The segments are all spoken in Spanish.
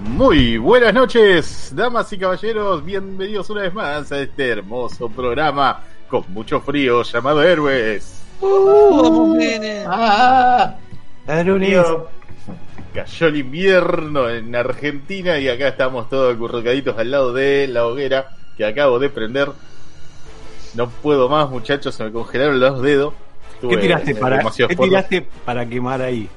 Muy buenas noches, damas y caballeros, bienvenidos una vez más a este hermoso programa con mucho frío llamado Héroes. Uh. Ah, Frío. Cayó el invierno en Argentina y acá estamos todos acurrucaditos al lado de la hoguera que acabo de prender. No puedo más, muchachos, se me congelaron los dedos. ¿Qué Tuve, tiraste, para, ¿qué tiraste para quemar ahí?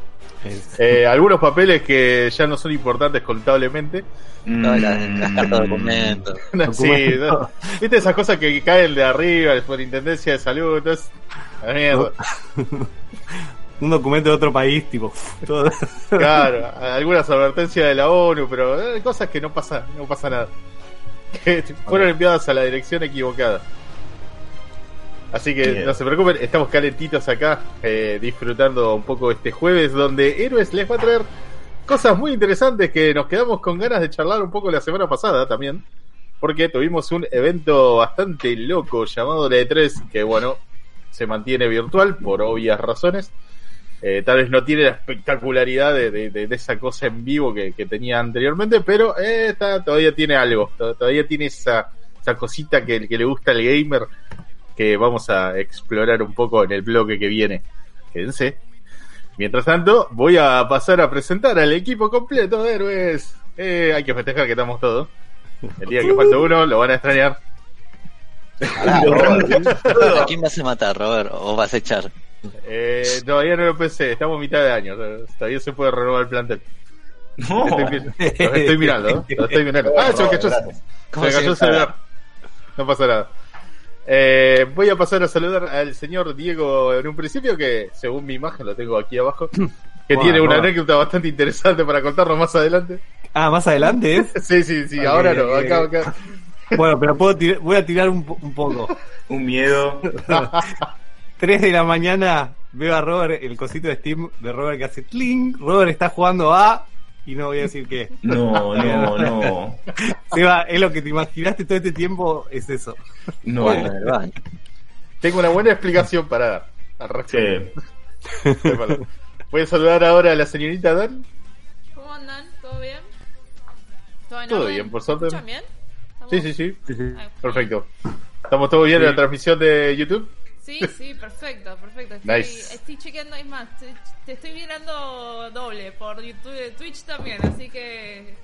Eh, algunos papeles que ya no son importantes contablemente. No, las, las cartas de documentos. sí, ¿no? viste esas cosas que caen de arriba, la superintendencia de salud, entonces, la mierda. Un documento de otro país, tipo. todo- Claro, algunas advertencias de la ONU, pero eh, cosas que no pasa, no pasa nada. Que fueron enviadas a la dirección equivocada. Así que Bien. no se preocupen, estamos calentitos acá, eh, disfrutando un poco este jueves, donde Héroes les va a traer cosas muy interesantes que nos quedamos con ganas de charlar un poco la semana pasada también, porque tuvimos un evento bastante loco llamado la E3, que bueno, se mantiene virtual por obvias razones. Eh, tal vez no tiene la espectacularidad de, de- de- de esa cosa en vivo que, que tenía anteriormente, pero eh, está- todavía tiene algo, to- todavía tiene esa, esa cosita que, que le gusta al gamer que vamos a explorar un poco en el bloque que viene. Quédense. Mientras tanto, voy a pasar a presentar al equipo completo de héroes. Eh, hay que festejar que estamos todos. El día que falta uno, lo van a extrañar. Pará, ¿A quién vas a matar, Robert? ¿O vas a echar? Eh, todavía no lo pensé, estamos a mitad de año. Todavía se puede renovar el plantel. Estoy, mi- los estoy mirando, ¿no? Los estoy mirando. Ah, se me cayó, Gracias. se me cayó el celular. No pasa nada. Eh, voy a pasar a saludar al señor Diego en un principio, que según mi imagen lo tengo aquí abajo, que Bueno, tiene una bueno. anécdota bastante interesante para contarnos más adelante. Ah, más adelante es. Sí, sí, sí, ahora no, acá, acá. Bueno, pero puedo tir- voy a tirar un, un poco. Un miedo. 3 de la mañana veo a Robert, el cosito de Steam de Robert que hace cling. Robert está jugando a. Y no voy a decir qué. No, no, no. Seba, es lo que te imaginaste todo este tiempo, es eso. No. Bueno, baño. Tengo una buena explicación para dar. al respecto. Sí. Voy a saludar ahora a la señorita Dan. ¿Cómo andan? ¿Todo bien? ¿Todo, en Todo orden? bien, por suerte. ¿Me escuchan bien? ¿Estamos? Sí, sí, sí. Ah, Perfecto. ¿Estamos todos bien en la transmisión de YouTube? Sí, sí, perfecto, perfecto. Estoy, Nice. estoy chequeando, es más, te, te estoy mirando doble por YouTube, Twitch también, así que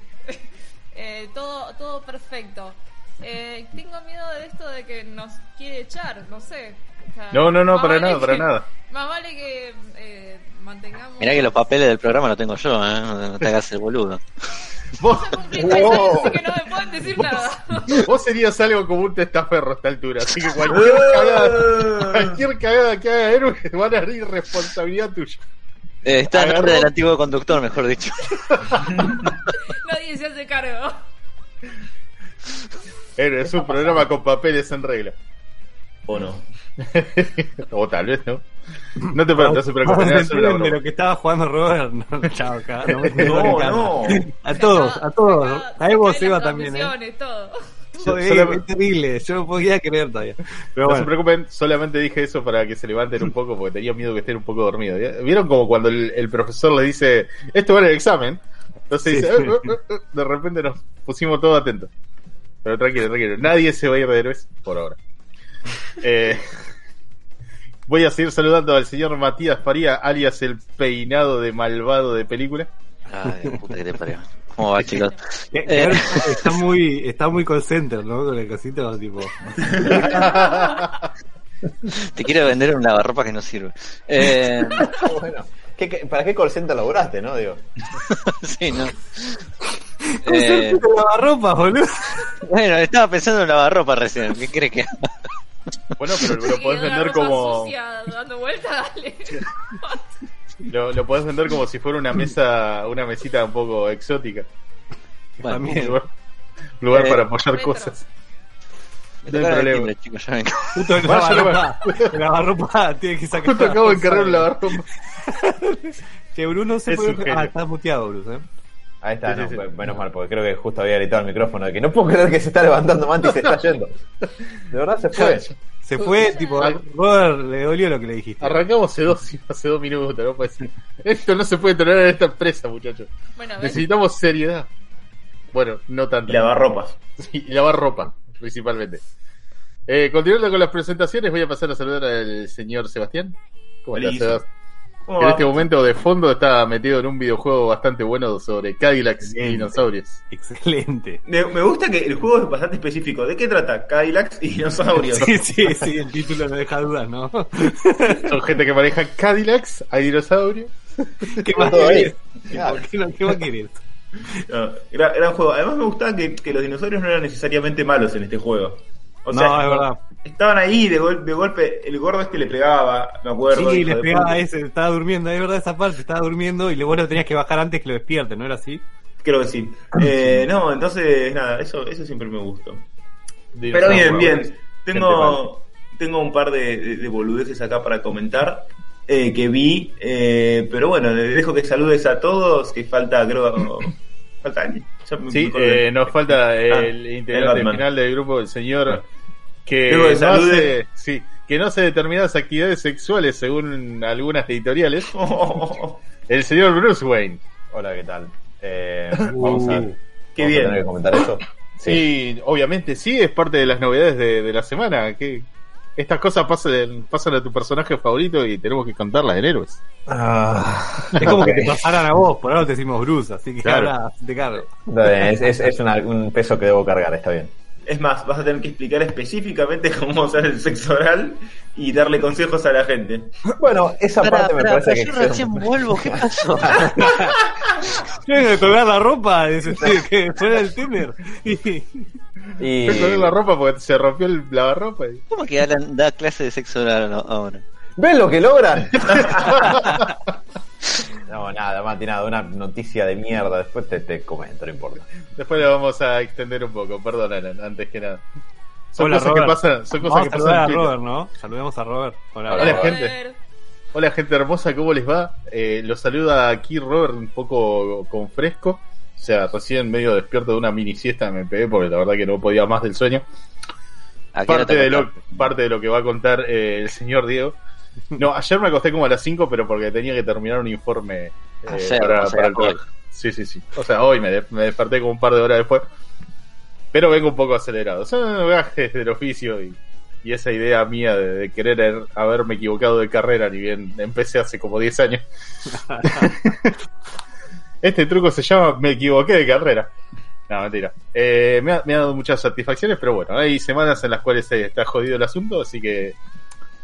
eh, todo, todo perfecto. Eh, tengo miedo de esto de que nos quiere echar, no sé. O sea, No, no, no, para vale nada, para que- nada. Más vale que eh, mantengamos... Mirá que los papeles del programa los tengo yo, ¿eh? No te hagas el boludo. Vos, así que no me pueden decir nada. vos serías algo como un testaferro a esta altura, así que cualquier cagada, cualquier cagada que haga héroe van a ir responsabilidad tuya. Eh, está en nombre del antiguo conductor, mejor dicho. Nadie se hace cargo. Héroe es un programa con papeles en regla. ¿O no? o tal vez, ¿no? No te preocupes, no se preocupes, la de lo que estaba jugando Robert. No, chao, acá. No, No, no. A todos, a todos. A Evo Seba las también, ¿eh? todo. Joder, Solo- es terrible. Yo no podía creer todavía. Pero No se bueno. preocupen, solamente dije eso para que se levanten un poco porque tenía miedo que estén un poco dormidos. ¿Vieron como cuando el, el profesor le dice, esto va en el examen? Entonces Sí. dice, "Eh, eh, eh", de repente nos pusimos todos atentos. Pero tranquilo, tranquilo, nadie se va a ir de héroes por ahora. Eh, voy a seguir saludando al señor Matías Faría, alias el peinado de malvado de película. Ay, puta que te parió. ¿Cómo va, chicos? Eh. que Está muy, está muy concentrado, ¿no? Con el cosito, tipo. Te quiero vender un lavarropa que no sirve. Eh, Bueno, ¿qué- qué- para qué call center laburaste, no? Digo. sí, no. ¿Cómo Eh, lavarropas, boludo? bueno, estaba pensando en lavarropa recién. ¿Qué crees que Bueno, pero lo una vender como... sucia dando vuelta, dale. Lo, lo podés vender como si fuera una mesa, una mesita un poco exótica. Bueno, Un También. lugar, un lugar Eh, para apoyar cosas. no hay problema. chicos, ya vengo. Justo el lavarropa, el lavarropa tiene que sacar. Justo acabo de encargar un lavarropa. Que Bruno se Es puede. Ah, está muteado, Bruno, ¿eh? Ahí está, Sí, no, sí, sí. menos mal, porque creo que justo había gritado el micrófono de que no puedo creer que se está levantando Manti y se está yendo. De verdad se fue. Se fue, tipo, Robert le dolió lo que le dijiste. Arrancamos hace dos, hace dos minutos, no puede ser. Esto no se puede tolerar en esta empresa, muchachos. Bueno, Necesitamos seriedad. Bueno, no tanto. Y lavar ropas. Sí, y lavar ropa, principalmente. Eh, continuando con las presentaciones, voy a pasar a saludar al señor Sebastián. ¿Cómo estás, Listo. En va? este momento de fondo está metido en un videojuego bastante bueno sobre Cadillacs y dinosaurios. Excelente. Me, me gusta que el juego es bastante específico. ¿De qué trata? Cadillacs y dinosaurios. Sí, sí, sí, el título no deja dudas, ¿no? Son gente que maneja Cadillacs, hay dinosaurios. ¿Qué más querés? Claro. ¿Qué, no- qué más querés? No, era, era un juego. Además me gustaba que, que los dinosaurios no eran necesariamente malos en este juego. O No, es verdad. Estaban ahí de, gol- de golpe. El gordo este le pegaba, me acuerdo. Sí, le pegaba a ese, estaba durmiendo, es verdad esa parte, estaba durmiendo y luego lo tenías que bajar antes que lo despierte, ¿no era así? Creo que sí. Eh, no, entonces, nada, eso, eso siempre me gustó. Pero bien, bien. Tengo, tengo un par de, de- de boludeces acá para comentar eh, que vi. eh, pero bueno, le dejo que saludes a todos. Que falta, creo. falta alguien. Sí, eh, nos falta el Ah, el integrante Batman. final del grupo, el señor que no salude. hace, sí, que no hace determinadas actividades sexuales según algunas editoriales. El señor Bruce Wayne. Hola, ¿qué tal? Eh, Uh, vamos a, Qué vamos a bien. tener que comentar eso. Sí. Sí, obviamente sí, es parte de las novedades de, de la semana. Que estas cosas pasan, pasan a tu personaje favorito y tenemos que contarlas en héroes. Ah, Es como que te pasaran a vos, por ahora te decimos Bruce, así que Claro. ahora te cargo. Bien, es, es, es una- un peso que debo cargar, está bien. Es más, vas a tener que explicar específicamente cómo usar el sexo oral y darle consejos a la gente. Bueno, esa parte me parece que yo recién vuelvo, ¿qué pasó? Yo vengo a colgar la ropa, dice, que fuera el Tinder. Y, Y... La ropa porque se rompió el lavarropa. y- ¿Cómo que Alan da clase de sexo oral no- ahora? ¿Ven lo que logran? no, nada, Mati, nada, una noticia de mierda. Después te, te comento, no importa. Después lo vamos a extender un poco, perdón Alan, antes que nada. Son Hola, cosas Robert. que pasan, son cosas Vamos que a pasan en a. Robert, ¿no? Saludemos a Robert. Hola, Hola, Robert. gente. Hola gente hermosa, ¿cómo les va? Eh, los saluda aquí Robert un poco con fresco. O sea, recién medio despierto de una mini siesta me pegué porque la verdad que no podía más del sueño. ¿A qué hora Parte te de, lo, parte de lo que va a contar eh, el señor Diego. No, ayer me acosté como a las 5, pero porque tenía que terminar un informe eh, Ayer, para, o sea, para el hoy. Sí, sí, sí. O sea, hoy me, de- me desperté como un par de horas después. Pero vengo un poco acelerado. Son gajes del oficio y, y esa idea mía de, de querer er- haberme equivocado de carrera, ni bien empecé hace como 10 años. este truco se llama Me equivoqué de carrera. No, mentira. Eh, me, ha, me ha dado muchas satisfacciones, pero bueno, hay semanas en las cuales eh, está jodido el asunto, así que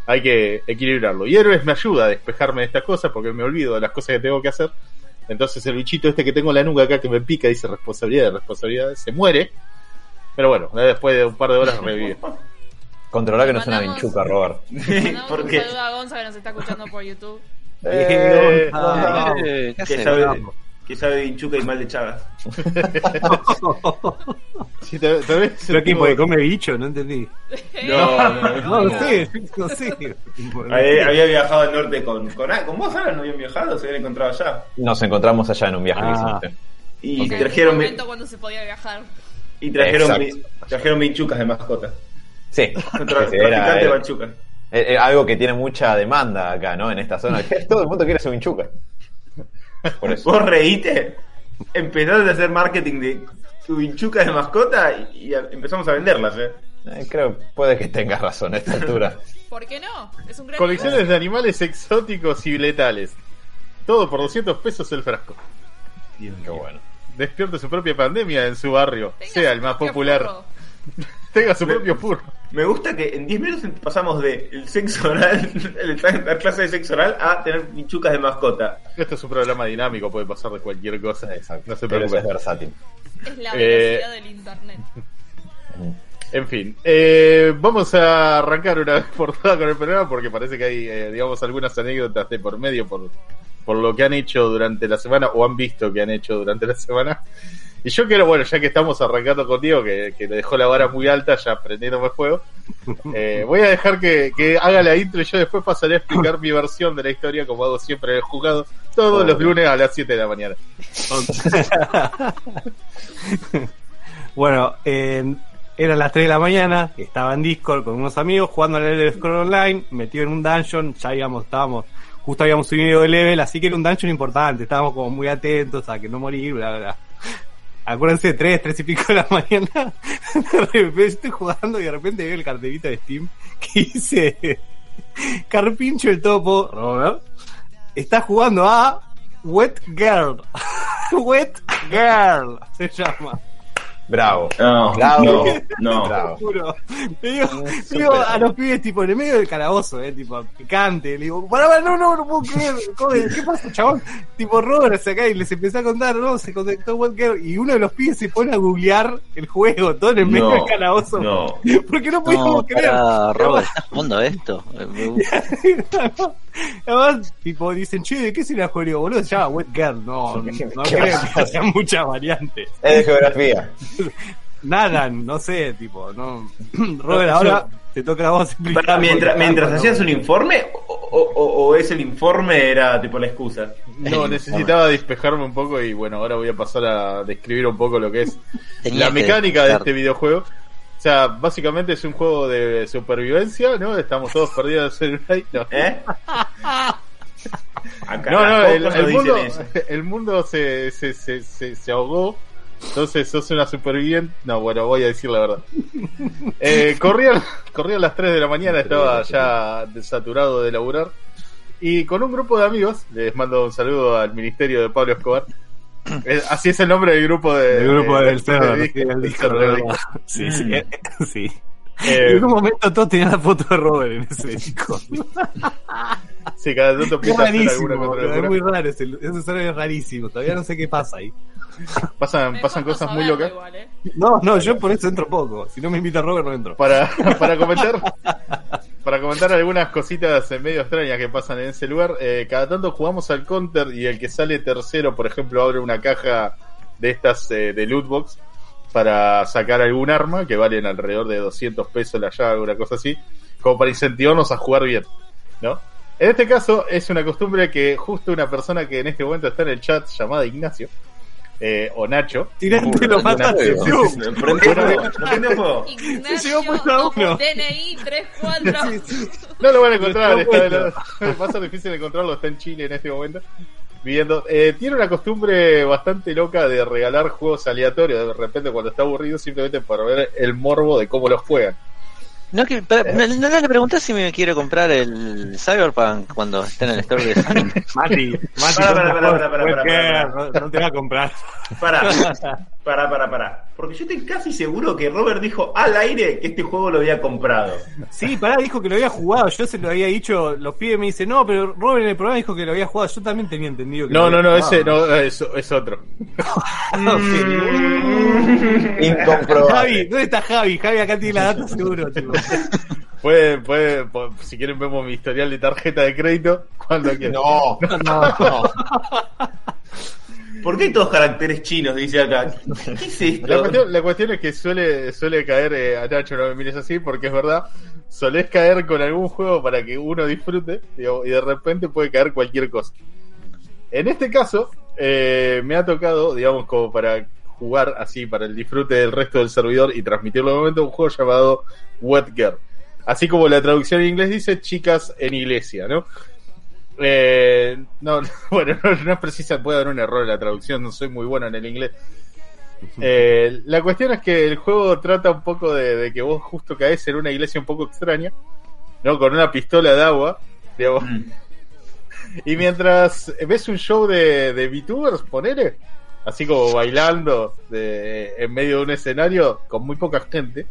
hay que equilibrarlo. Y Héroes me ayuda a despejarme de estas cosas porque me olvido de las cosas que tengo que hacer. Entonces el bichito este que tengo en la nuca acá que me pica, dice responsabilidad, responsabilidad, se muere. Pero bueno, después de un par de horas revive. Controlar que no es una vinchuca, Robert. Mandamos ¿Por un saludo a Gonza que nos está escuchando por YouTube. Eh, Eh, que sabe de hinchuca y mal de chagas. Sí, tal- tal vez ¿Pero porque come bicho? No entendí. No, no, No, no. no sé, no sé. Había, había viajado al norte con, con, ah, con vos, Alan, no habían viajado, se habían encontrado allá. Nos encontramos allá en un viaje que Ah. hicimos. sí. Y trajeron, momento cuando se podía viajar. y trajeron, trajeron vinchucas de mascota. Sí, Tra- era- traficante de era- eh, eh, algo que tiene mucha demanda acá, ¿no? En esta zona. Todo el mundo quiere su vinchuca. Por eso. Vos reíste, empezaste a hacer marketing de tu vinchuca de mascota y, empezamos a venderlas, eh. Eh, creo puede que tengas razón a esta altura. ¿Por qué no? Es un gran Colecciones de animales exóticos y letales. Todo por 200 pesos el frasco. Qué bueno. Despierte su propia pandemia en su barrio. Tenga sea su el más propio popular. furro. Tenga su Me- propio furro. Me gusta que en 10 minutos pasamos de el sexo oral, el- la clase de sexo oral, a tener vinchucas de mascota. Esto es un programa dinámico, puede pasar de cualquier cosa. Exacto. No se preocupe. es versátil. Es la Eh, velocidad del internet. En fin, eh, vamos a arrancar una vez por todas con el programa porque parece que hay, eh, digamos, algunas anécdotas de por medio por, por lo que han hecho durante la semana o han visto que han hecho durante la semana. Y yo quiero, bueno, ya que estamos arrancando contigo, que, que le dejó la vara muy alta, ya prendiéndome fuego, eh, voy a dejar que, que haga la intro y yo después pasaré a explicar mi versión de la historia como hago siempre en el juzgado, todos los lunes a las 7 de la mañana. Bueno, eh, eran las 3 de la mañana, estaba en Discord con unos amigos jugando al Elder Scroll Online, metido en un dungeon, ya íbamos, estábamos, justo habíamos subido de level, así que era un dungeon importante, estábamos como muy atentos a que no morir, bla, bla, acuérdense, 3, 3 y pico de la mañana, de repente estoy jugando y de repente veo el cartelito de Steam que dice Carpincho el topo, Robert, está jugando a Wet Girl. Wet Girl se llama. Bravo. No, Bravo. no, no. Bravo. Juro. Le digo, le digo a los pibes, tipo, en el medio del calabozo, eh, tipo, picante. Le digo, pará, pará, no, no, no puedo creer. ¿Qué pasa, chabón? Tipo, Robert se acá y les empecé a contar, no, se conectó Wet Girl. Y uno de los pibes se pone a googlear el juego, todo en el medio No, del calabozo. no. Porque no podíamos No, creer. Robert, ¿estás jugando esto? Además, tipo, dicen, che, ¿de qué se la juego? Boludo, se llama Wet Girl. No, no, no ¿Qué creo que haya muchas variantes. Es de geografía. Nada, no sé, tipo, no. Robert, ahora te toca a vos explicar. Para, mientras mientras hacías un informe, o, o- o- ese el informe era tipo la excusa. No, necesitaba despejarme un poco y bueno, ahora voy a pasar a describir un poco lo que es Tenía la mecánica de este videojuego. O sea, básicamente es un juego de supervivencia, ¿no? Estamos todos perdidos en un ay, no. ¿Eh? No, no, el, mundo, el mundo se, se, se, se, se ahogó. Entonces sos una superviviente. No, bueno, voy a decir la verdad. Eh, corrían, corrían las 3 de la mañana, estaba ya saturado de laburar. Y con un grupo de amigos, les mando un saludo al ministerio de Pablo Escobar. Eh, Así es el nombre del grupo de, El grupo de- del de- sí. Sí, sí, eh, sí. Eh, en un momento todos tenían la foto de Robert en ese disco. Sí, cada tanto empieza a hacer alguna rarísimo, contra es muy raro, ese, ese es rarísimo, todavía no sé qué pasa ahí. Pasan, pasan cosas muy locas. igual, ¿eh? No, no, yo por eso entro poco. Si no me invita Robert, no entro. para, para comentar para comentar algunas cositas medio extrañas que pasan en ese lugar eh, cada tanto jugamos al counter y el que sale tercero por ejemplo abre una caja de estas eh, de loot box para sacar algún arma que valen alrededor de 200 pesos la llave una cosa así como para incentivarnos a jugar bien ¿no? en este caso es una costumbre que justo una persona que en este momento está en el chat llamada Ignacio eh, o Nacho Tirante lo mataste. juego. Zoom. ¿Lo prendió fuego? ¿Lo prendió fuego? Ignacio, uno. DNI 34. No lo van a encontrar, a ser difícil encontrarlo, está en Chile en este momento. Viviendo. Eh, tiene una costumbre bastante loca de regalar juegos aleatorios de repente cuando está aburrido, simplemente para ver el morbo de cómo los juegan. No, que, pero, no, no le pregunté si me quiero comprar el Cyberpunk cuando esté en el store de Sony. Mati, Mati, Para, para, para, para, no te va a comprar. Para, para, para, para. Porque yo estoy casi seguro que Robert dijo al aire que este juego lo había comprado. Sí, pará, dijo que lo había jugado. Yo se lo había dicho. Los pibes me dicen, no, pero Robert en el programa dijo que lo había jugado. Yo también tenía entendido que No, lo no, había no, ese jugado. no, es, es otro. Incomprobable. Javi, ¿dónde está Javi? Javi acá tiene la data seguro, tipo. Puede, puede, si quieren vemos mi historial de tarjeta de crédito cuando quieran. No, no. ¿Por qué todos caracteres chinos? Dice acá. ¿Qué es esto? La cuestión, es que suele, suele caer, eh, a Nacho no me mires así, porque es verdad, solés caer con algún juego para que uno disfrute, digo, y de repente puede caer cualquier cosa. En este caso, eh, me ha tocado, digamos, como para jugar así, para el disfrute del resto del servidor y transmitirlo el momento, un juego llamado Wet Girl. Así como la traducción en inglés dice, chicas en iglesia, ¿no? Eh, no, bueno, no, no es precisa, puede haber un error en la traducción, no soy muy bueno en el inglés. Eh, la cuestión es que el juego trata un poco de, de que vos justo caes en una iglesia un poco extraña, ¿no? Con una pistola de agua, digamos. Mm. Y mientras ves un show de, de VTubers, ponele, así como bailando de, en medio de un escenario con muy poca gente,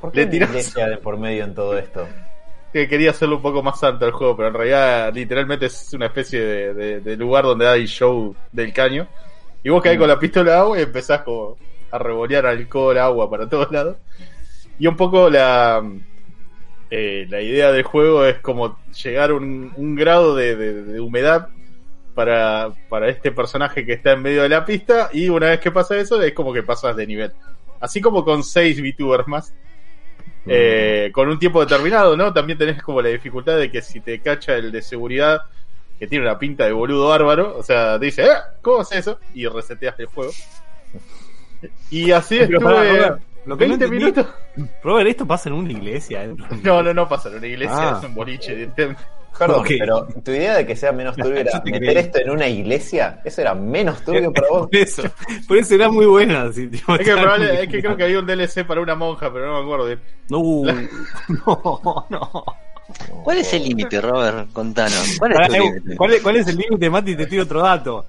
¿Por Le qué iglesia de por medio en todo esto? Que quería hacerlo un poco más santo el juego, pero en realidad literalmente es una especie de, de- de lugar donde hay show del caño. Y vos caes con la pistola de agua y empezás como a revolear alcohol, agua para todos lados. Y un poco la, eh, la idea del juego es como llegar a un, un grado de, de- de humedad para, para este personaje que está en medio de la pista y una vez que pasa eso es como que pasas de nivel. Así como con 6 VTubers más. Eh, con un tiempo determinado, ¿no? También tenés como la dificultad de que si te cacha el de seguridad, que tiene una pinta de boludo bárbaro, o sea, te dice, "Eh, ¿cómo haces eso? Y reseteas el juego. Y así Pero Robert, lo que no 20 entendí- minutos. Robert, esto pasa en una iglesia. ¿eh? No, no, no pasa en una iglesia, Ah. es un boliche. Perdón, pero tu idea de que sea menos turbio era meter creí. esto en una iglesia, eso era menos turbio para vos. Por eso, por eso era muy buena. así, tipo, Es que, estaba probable- como- es que creo que había un DLC para una monja, pero no me acuerdo. No, no, no. ¿Cuál es el límite, Robert? Contanos. ¿Cuál es tu? ¿Cuál es, cuál es el límite, Mati? Te tiro otro dato.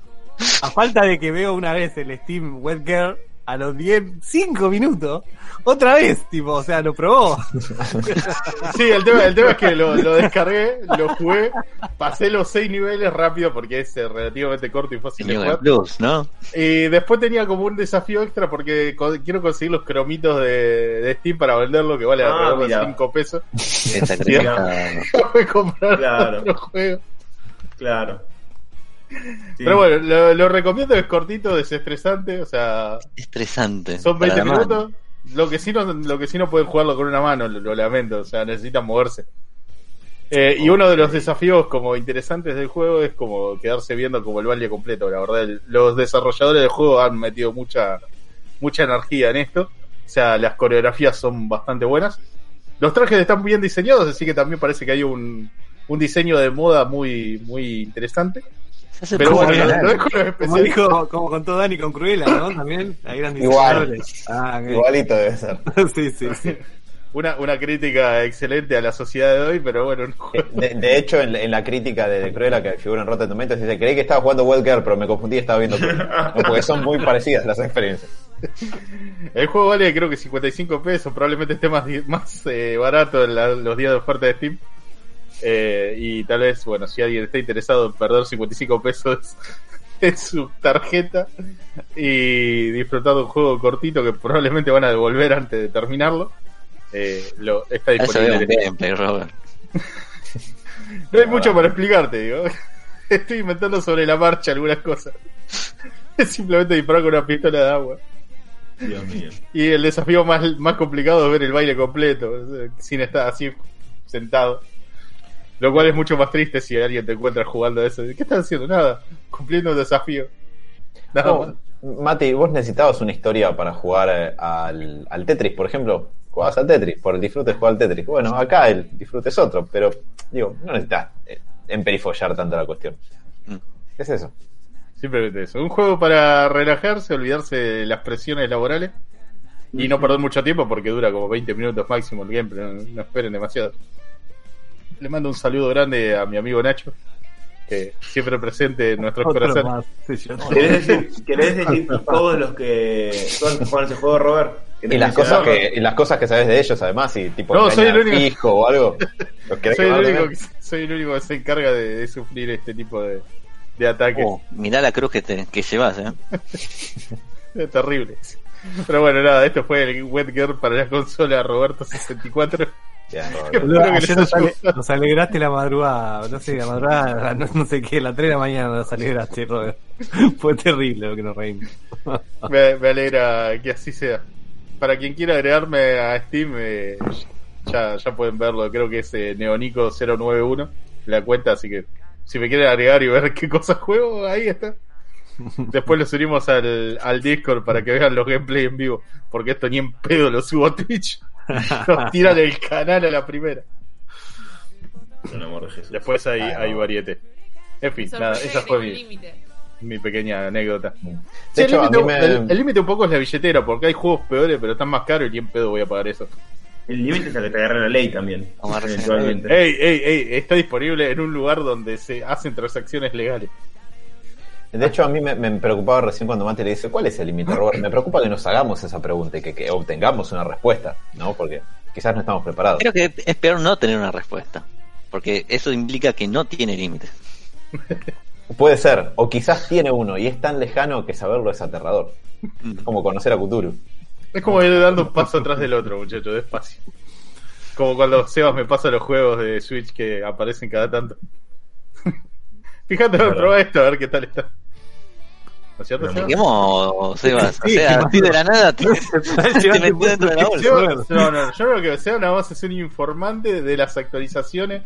A falta de que veo una vez el Steam Web Girl, a los 10, 5 minutos, otra vez, tipo, o sea, lo probó. Sí, el tema, el tema es que lo, lo descargué, lo jugué, pasé los seis niveles rápido porque es eh, relativamente corto y fácil de jugar. Game Plus, ¿no? Y después tenía como un desafío extra porque co- quiero conseguir los cromitos de, de Steam para venderlo, que vale Ah, alrededor de mira. 5 pesos. Esa Sí, creo que está- Voy a comprar Claro. otro juego. Claro. Sí. Pero bueno, lo, lo recomiendo, es cortito, desestresante, o sea, estresante. son para 20 la mano. minutos. Lo que sí no, lo que sí no pueden jugarlo con una mano, lo, lo lamento, o sea, necesitan moverse. Eh, y uno de los desafíos como interesantes del juego es como quedarse viendo como el valle completo, la verdad. el- los desarrolladores del juego han metido mucha, mucha energía en esto. O sea, las coreografías son bastante buenas. Los trajes están bien diseñados, así que también parece que hay un, un diseño de moda muy, muy interesante. Pero bueno, bien. lo, lo dejo Como dijo, como contó Dani con Cruella, ¿no? También, ahí eran Igual. Ah. Igualito debe ser. sí, sí, sí. Una, una crítica excelente a la sociedad de hoy, pero bueno, juego- De, de hecho, en, en la crítica de, de Cruella que figura en Rotten Tomatoes dice, creí que estaba jugando Welker, pero me confundí y estaba viendo Cruella". No, porque son muy parecidas las experiencias. El juego vale creo que 55 pesos, probablemente esté más, más eh, barato en la- los días de oferta de Steam. Eh, y tal vez, bueno, si alguien está interesado en perder 55 pesos en su tarjeta y disfrutar de un juego cortito que probablemente van a devolver antes de terminarlo, eh, lo, está disponible. gameplay, Robert. No hay mucho para explicarte, digo. Estoy inventando sobre la marcha algunas cosas. Es simplemente disparar con una pistola de agua. Dios mío. Y el desafío más, más complicado es ver el baile completo, eh, sin estar así sentado. Lo cual es mucho más triste si alguien te encuentra jugando a eso. ¿Qué estás haciendo? Nada, cumpliendo un desafío. Nada. No, Mati, vos necesitabas una historia para jugar eh, al, al Tetris, por ejemplo. Jugabas al Tetris, por el disfrute jugar al Tetris. Bueno, acá el disfrute es otro, pero digo, no necesitas eh, emperifollar tanto la cuestión. Mm. ¿Qué es eso? Simplemente eso. Un juego para relajarse, olvidarse de las presiones laborales y no perder mucho tiempo porque dura como 20 minutos máximo el gameplay. No, no esperen demasiado le mando un saludo grande a mi amigo Nacho, que siempre presente en nuestros corazones. Sí, ¿Querés, decir, ¿Querés todos los que juegan ese juego, Robert? Y las, cosas que, y las cosas que sabes de ellos, además, y tipo no, soy el único. O algo. Soy el, único que, se encarga de, sufrir este tipo de, ataques. Oh, mirá la cruz que, te, que llevas, ¿eh? es terrible. Pero bueno, nada, esto fue el Wet Girl para la consola Roberto64. Nos, alegraste la madrugada, no sé, la madrugada, no, sé qué, la 3 de la mañana nos alegraste, Robert. Fue terrible lo que nos reímos. Me, me, alegra que así sea. Para quien quiera agregarme a Steam, eh, ya, ya pueden verlo, creo que es eh, Neonico091, la cuenta, así que si me quieren agregar y ver qué cosas juego, ahí está. Después lo subimos al, al Discord para que vean los gameplay en vivo, porque esto ni en pedo lo subo a Twitch. Nos tiran el canal a la primera. Con amor de Jesús. Después hay, Ah, no. hay variete. En fin, nada, esa fue un mi, pequeña anécdota. De Sí, hecho, a el límite- me... un poco es la billetera, porque hay juegos peores, pero están más caros y en pedo voy a pagar eso. El límite es el que te agarra la ley también. Eventualmente. Ey, ey, ey, está disponible en un lugar donde se hacen transacciones legales. De hecho, a mí me, me preocupaba recién cuando Mati le dice, ¿cuál es el límite, Robert? Me preocupa que nos hagamos esa pregunta y que, que obtengamos una respuesta, ¿no? Porque quizás no estamos preparados. Creo que es peor no tener una respuesta. Porque eso implica que no tiene límites. Puede ser, o quizás tiene uno y es tan lejano que saberlo es aterrador. Mm. Es como conocer a Cthulhu. Es como ir dando un paso atrás del otro, muchacho, despacio. Como cuando Sebas me pasa los juegos de Switch que aparecen cada tanto. Fíjate, prueba esto, a ver qué tal está. ¿No es cierto, Pero ¿Te Sebas? quemó, Sebas? O sea, así de la nada te, te metió dentro de la bolsa. Sebas- No, no, yo creo que Sebas nada más es un informante de las actualizaciones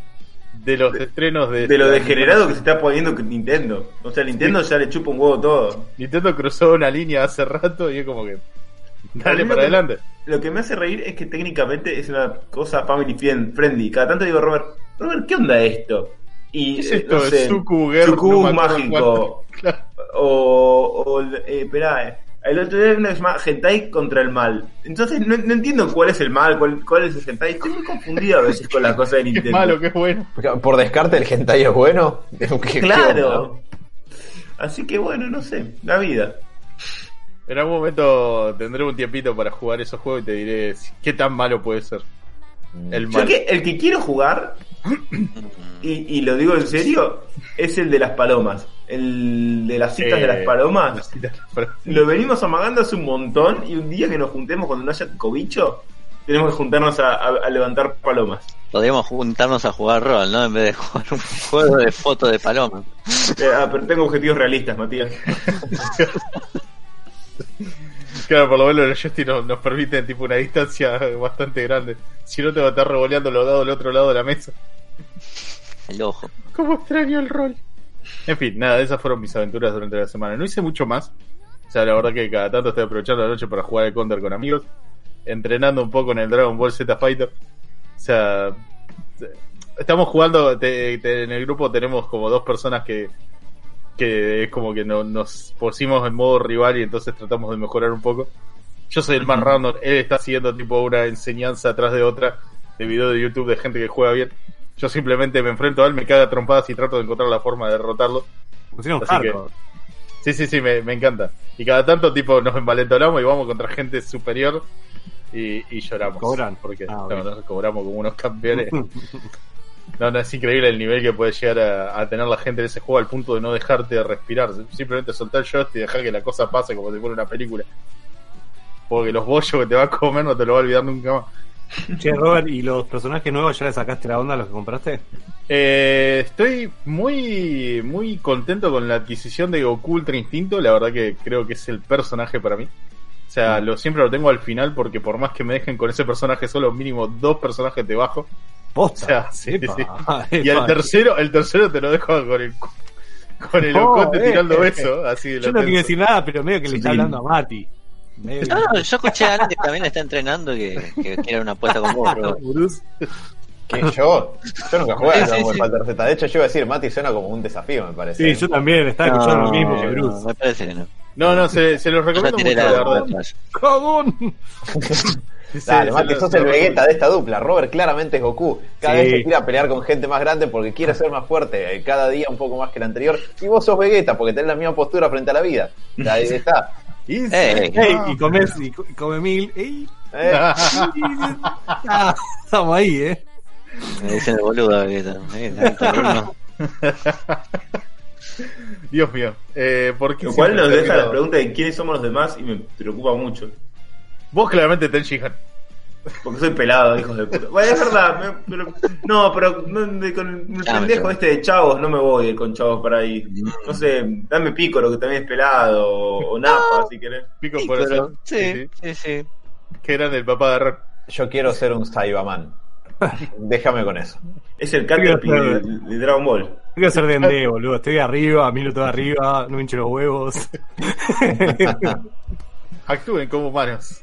de los estrenos de... De lo degenerado que se está poniendo con Nintendo. O sea, Nintendo ya le chupa un huevo todo. Nintendo cruzó una línea hace rato y es como que... Dale para que- adelante. Lo que me hace reír es que técnicamente es una cosa family friend- friendly. Cada tanto digo, Robert, Robert, ¿qué onda esto? y ¿Qué es eh, esto? no sé, Girl, acuerdo mágico Claro. O, o eh, esperá, eh, el otro día una que se llama Hentai contra el mal. Entonces no, no entiendo cuál es el mal, cuál, cuál es el hentai. Estoy muy confundido a veces con las cosas de Qué Nintendo. malo, qué bueno. Por descarte, el hentai es bueno. ¿Qué- qué? Claro. Así que bueno, no sé, la vida. En algún momento tendré un tiempito para jugar esos juegos y te diré qué tan malo puede ser. El Yo mal. que el que quiero jugar, y, y lo digo en serio, es el de las palomas. El de las citas de las Eh, palomas. Lo venimos amagando hace un montón y un día que nos juntemos cuando no haya cobicho, tenemos que juntarnos a, a- a levantar palomas. Podríamos juntarnos a jugar rol, ¿no? En vez de jugar un juego de fotos de paloma. Eh, ah, pero tengo objetivos realistas, Matías. Claro, por lo menos los joystick nos, nos permiten tipo una distancia bastante grande. Si no te va a estar revoleando los dados del otro lado de la mesa. El ojo. ¿Cómo extraño el rol? En fin, nada, esas fueron mis aventuras durante la semana. No hice mucho más. O sea, la verdad que cada tanto estoy aprovechando la noche para jugar el counter con amigos. Entrenando un poco en el Dragon Ball Z Fighter. O sea, estamos jugando. te- te- en el grupo tenemos como dos personas que. Que es como que no, nos pusimos en modo rival y entonces tratamos de mejorar un poco. Yo soy el más random. Él está siguiendo tipo una enseñanza atrás de otra de video de YouTube de gente que juega bien. Yo simplemente me enfrento a él, me caga a trompadas y trato de encontrar la forma de derrotarlo. Pusieron Así que-. Sí, sí, sí, me, me encanta. Y cada tanto tipo nos envalentonamos y vamos contra gente superior y, y lloramos. ¿Cobran? Porque Ah, no, nos cobramos como unos campeones. No, no, es increíble el nivel que puede llegar a, a tener la gente en ese juego al punto de no dejarte de respirar. Simplemente soltar el joystick y dejar que la cosa pase como si fuera una película. Porque los bollos que te va a comer no te lo va a olvidar nunca más. Che, Robert, ¿y los personajes nuevos ya le sacaste la onda a los que compraste? Eh, estoy muy muy contento con la adquisición de Goku Ultra Instinto. La verdad que creo que es el personaje para mí. O sea, lo, siempre lo tengo al final porque por más que me dejen con ese personaje solo, mínimo dos personajes debajo. Posta. O sea, sí, sí. Y el tercero, el tercero te lo dejo con el con el Oh, ocote eh, tirando eh. beso. Así de Yo no quiero decir nada, pero medio que le está hablando a Mati. No, no, yo escuché a alguien que también está entrenando que, que quiere una apuesta con vos, bro. Bruce. ¿Qué? ¿Yo? Yo nunca jugué Sí, a sí, Dragon Ball sí. Fighter Z. De hecho, yo iba a decir, Mati suena como un desafío, me parece. Sí, yo también, estaba escuchando lo mismo que Bruce. me parece que no. No, no, se, se los recomiendo mucho, la, la verdad. Dale, Mati, lo- sos el Vegeta de esta dupla. Robert claramente es Goku. Cada Sí. vez se quiere a pelear con gente más grande porque quiere ser más fuerte. eh, Cada día un poco más que el anterior. Y vos sos Vegeta porque tenés la misma postura frente a la vida. Ahí está. Y sí, Ey, no. Ey, y comes, y, co- y come mil. Ey, Eh, ah, estamos ahí, eh. Me dicen el boludo. que está- eh, está uno. Dios mío. Eh, ¿por qué Lo cual nos deja la pregunta de quiénes somos los demás y me preocupa mucho. Vos claramente ten Shihan. Porque soy pelado, hijos de puta. Bueno, es verdad, me- pero, no, pero no, de- con el Ya me pendejo este de chavos no me voy con chavos para ahí. No sé, dame Pícoro que también es pelado, o, o Napa, si querés. Pico por hacer. sí, sí, sí. Que eran el papá de Ron. yo quiero ser un Saibaman. Déjame con eso. Es el Caterpie de, de Dragon Ball. Que ser D&D, boludo. Estoy arriba, minuto de arriba, no hincho los huevos. Actúen como humanos.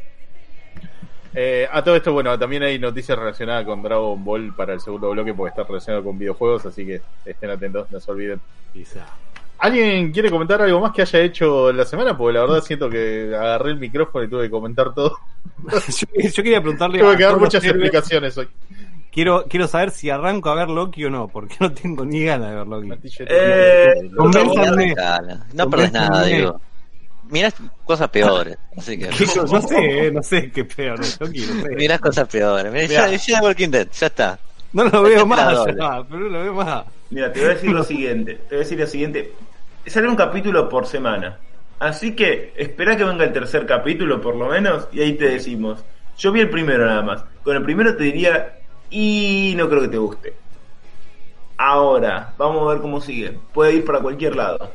Eh, a todo esto, bueno, también hay noticias relacionadas con Dragon Ball para el segundo bloque porque está relacionado con videojuegos, así que estén atentos, no se olviden. Quizá. ¿Alguien quiere comentar algo más que haya hecho la semana? Porque la verdad siento que agarré el micrófono y tuve que comentar todo. yo, yo quería preguntarle Tuve a que dar muchas explicaciones hoy. Quiero, quiero saber si arranco a ver Loki o no, porque no tengo ni ganas de ver Loki. Eh, No perdés nada, digo. Mirás cosas peores. Así que. ¿Qué- No sé, eh, no sé qué peor, Loki, no sé. Mirás cosas peores. Mirá, ya, Mirá. ya Walking Dead, ya está. No lo veo más, ya, pero no lo veo más. Mira, te voy a decir lo siguiente. Te voy a decir lo siguiente. Sale un capítulo por semana. Así que espera que venga el tercer capítulo por lo menos y ahí te decimos. Yo vi el primero nada más. Con el primero te diría y no creo que te guste. Ahora, vamos a ver cómo sigue. Puede ir para cualquier lado.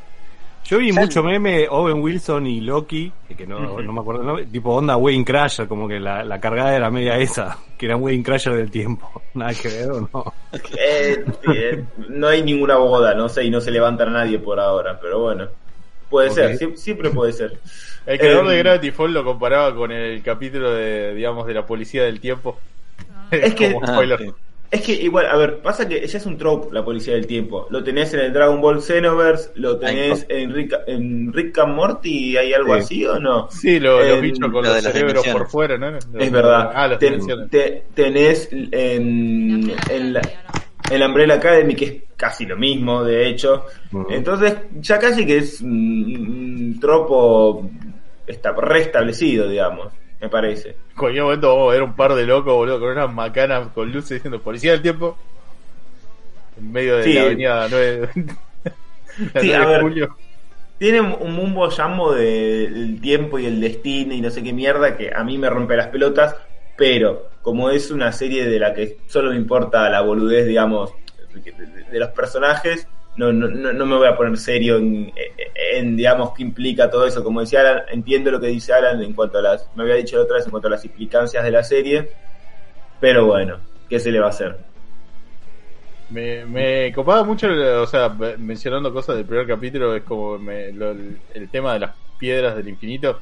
Yo vi mucho meme Owen Wilson y Loki, que no, me acuerdo el nombre, tipo onda Wedding Crasher, como que la, la cargada era media esa, que era Wedding Crasher del tiempo. Nada que ver, ¿o no? Eh, sí, eh, no hay ninguna boda, no sé, y no se levanta a nadie por ahora, pero bueno. Puede ser, sie- siempre puede ser. El creador Eh, de Gravity Falls lo comparaba con el capítulo de, digamos, de la policía del tiempo. Es que- Como spoiler. Ah, sí. Es que igual, a ver, pasa que ella es un trope, la policía del tiempo. Lo tenés en el Dragon Ball Xenoverse, lo tenés en Rick, en Rick and Morty, ¿hay algo Sí. así o no? Sí, lo- los En- bichos con lo los cerebros por fuera, ¿no? Es verdad. Ah, las Ten- te- tenés en, en la, en la Umbrella Academy, que es casi lo mismo, de hecho. Entonces, ya casi que es un, un tropo está restablecido, digamos, me parece. En cualquier momento vamos a ver un par de locos, boludo, con unas macanas con luces diciendo policía del tiempo. En medio de Sí. la avenida 9, la Sí, 9 a de ver. julio. Tiene un mumbo de- del tiempo y el destino y no sé qué mierda que a mí me rompe las pelotas, pero como es una serie de la que solo me importa la boludez, digamos, de, de- de los personajes, no, no, no, me voy a poner serio en, en, digamos, qué implica todo eso. Como decía Alan, entiendo lo que dice Alan en cuanto a las, me había dicho la otra vez, en cuanto a las implicancias de la serie, pero bueno, ¿qué se le va a hacer? Me, me copaba mucho, o sea, mencionando cosas del primer capítulo, es como me- lo- el, tema de las piedras del infinito.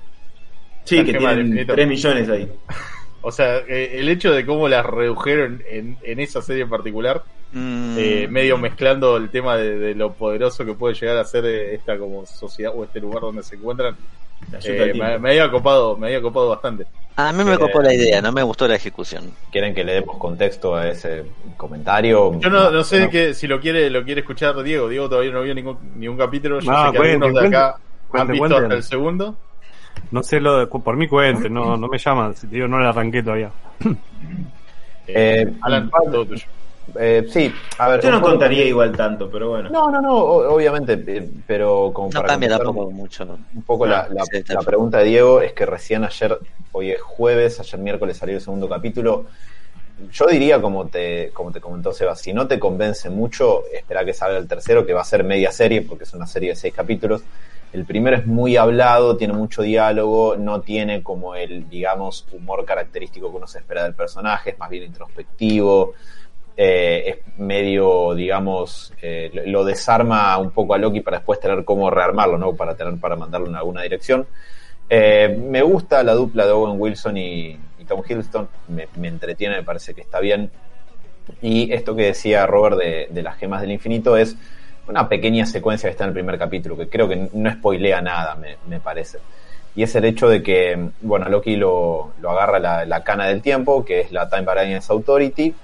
Sí, que tienen infinito. 3 millones ahí. O sea, eh, el hecho de cómo las redujeron en, en esa serie en particular, Mm, eh, medio mezclando el tema de, de lo poderoso que puede llegar a ser eh, esta como sociedad o este lugar donde se encuentran, eh, me, había copado, me había copado bastante. A mí me copó la idea, no me gustó la ejecución. ¿Quieren que le demos contexto a ese comentario? Yo no, no sé que si lo quiere lo quiere escuchar Diego. Diego todavía no vio ningún, ningún capítulo. Yo No, sé que algunos de acá han visto hasta el segundo. No sé lo de, por mi cuente, no, no me llaman, digo, no la arranqué todavía. Eh, Alan, todo tuyo. Eh, sí, a ver. Yo no contaría igual tanto, pero bueno. No, no, no, obviamente, eh, pero como No para cambia contestar tampoco mucho. Un poco la, la- Sí, pregunta de Diego es que recién ayer, hoy es jueves, ayer miércoles salió el segundo capítulo. Yo diría, como te, como te comentó Seba, si no te convence mucho, espera que salga el tercero, que va a ser media serie, porque es una serie de seis capítulos. El primero es muy hablado, tiene mucho diálogo, no tiene como el, digamos, humor característico que uno se espera del personaje, es más bien introspectivo, eh, es medio, digamos, eh, lo, desarma un poco a Loki para después tener cómo rearmarlo, ¿no? Para tener, para mandarlo en alguna dirección. Eh, me gusta la dupla de Owen Wilson y, Tom Hiddleston, me, entretiene, me parece que está bien. Y esto que decía Robert de, las gemas del infinito es una pequeña secuencia que está en el primer capítulo, que creo que no spoilea nada, me, me parece. Y es el hecho de que, bueno, Loki lo, lo agarra la, la cana del tiempo, que es la Time Variance Authority,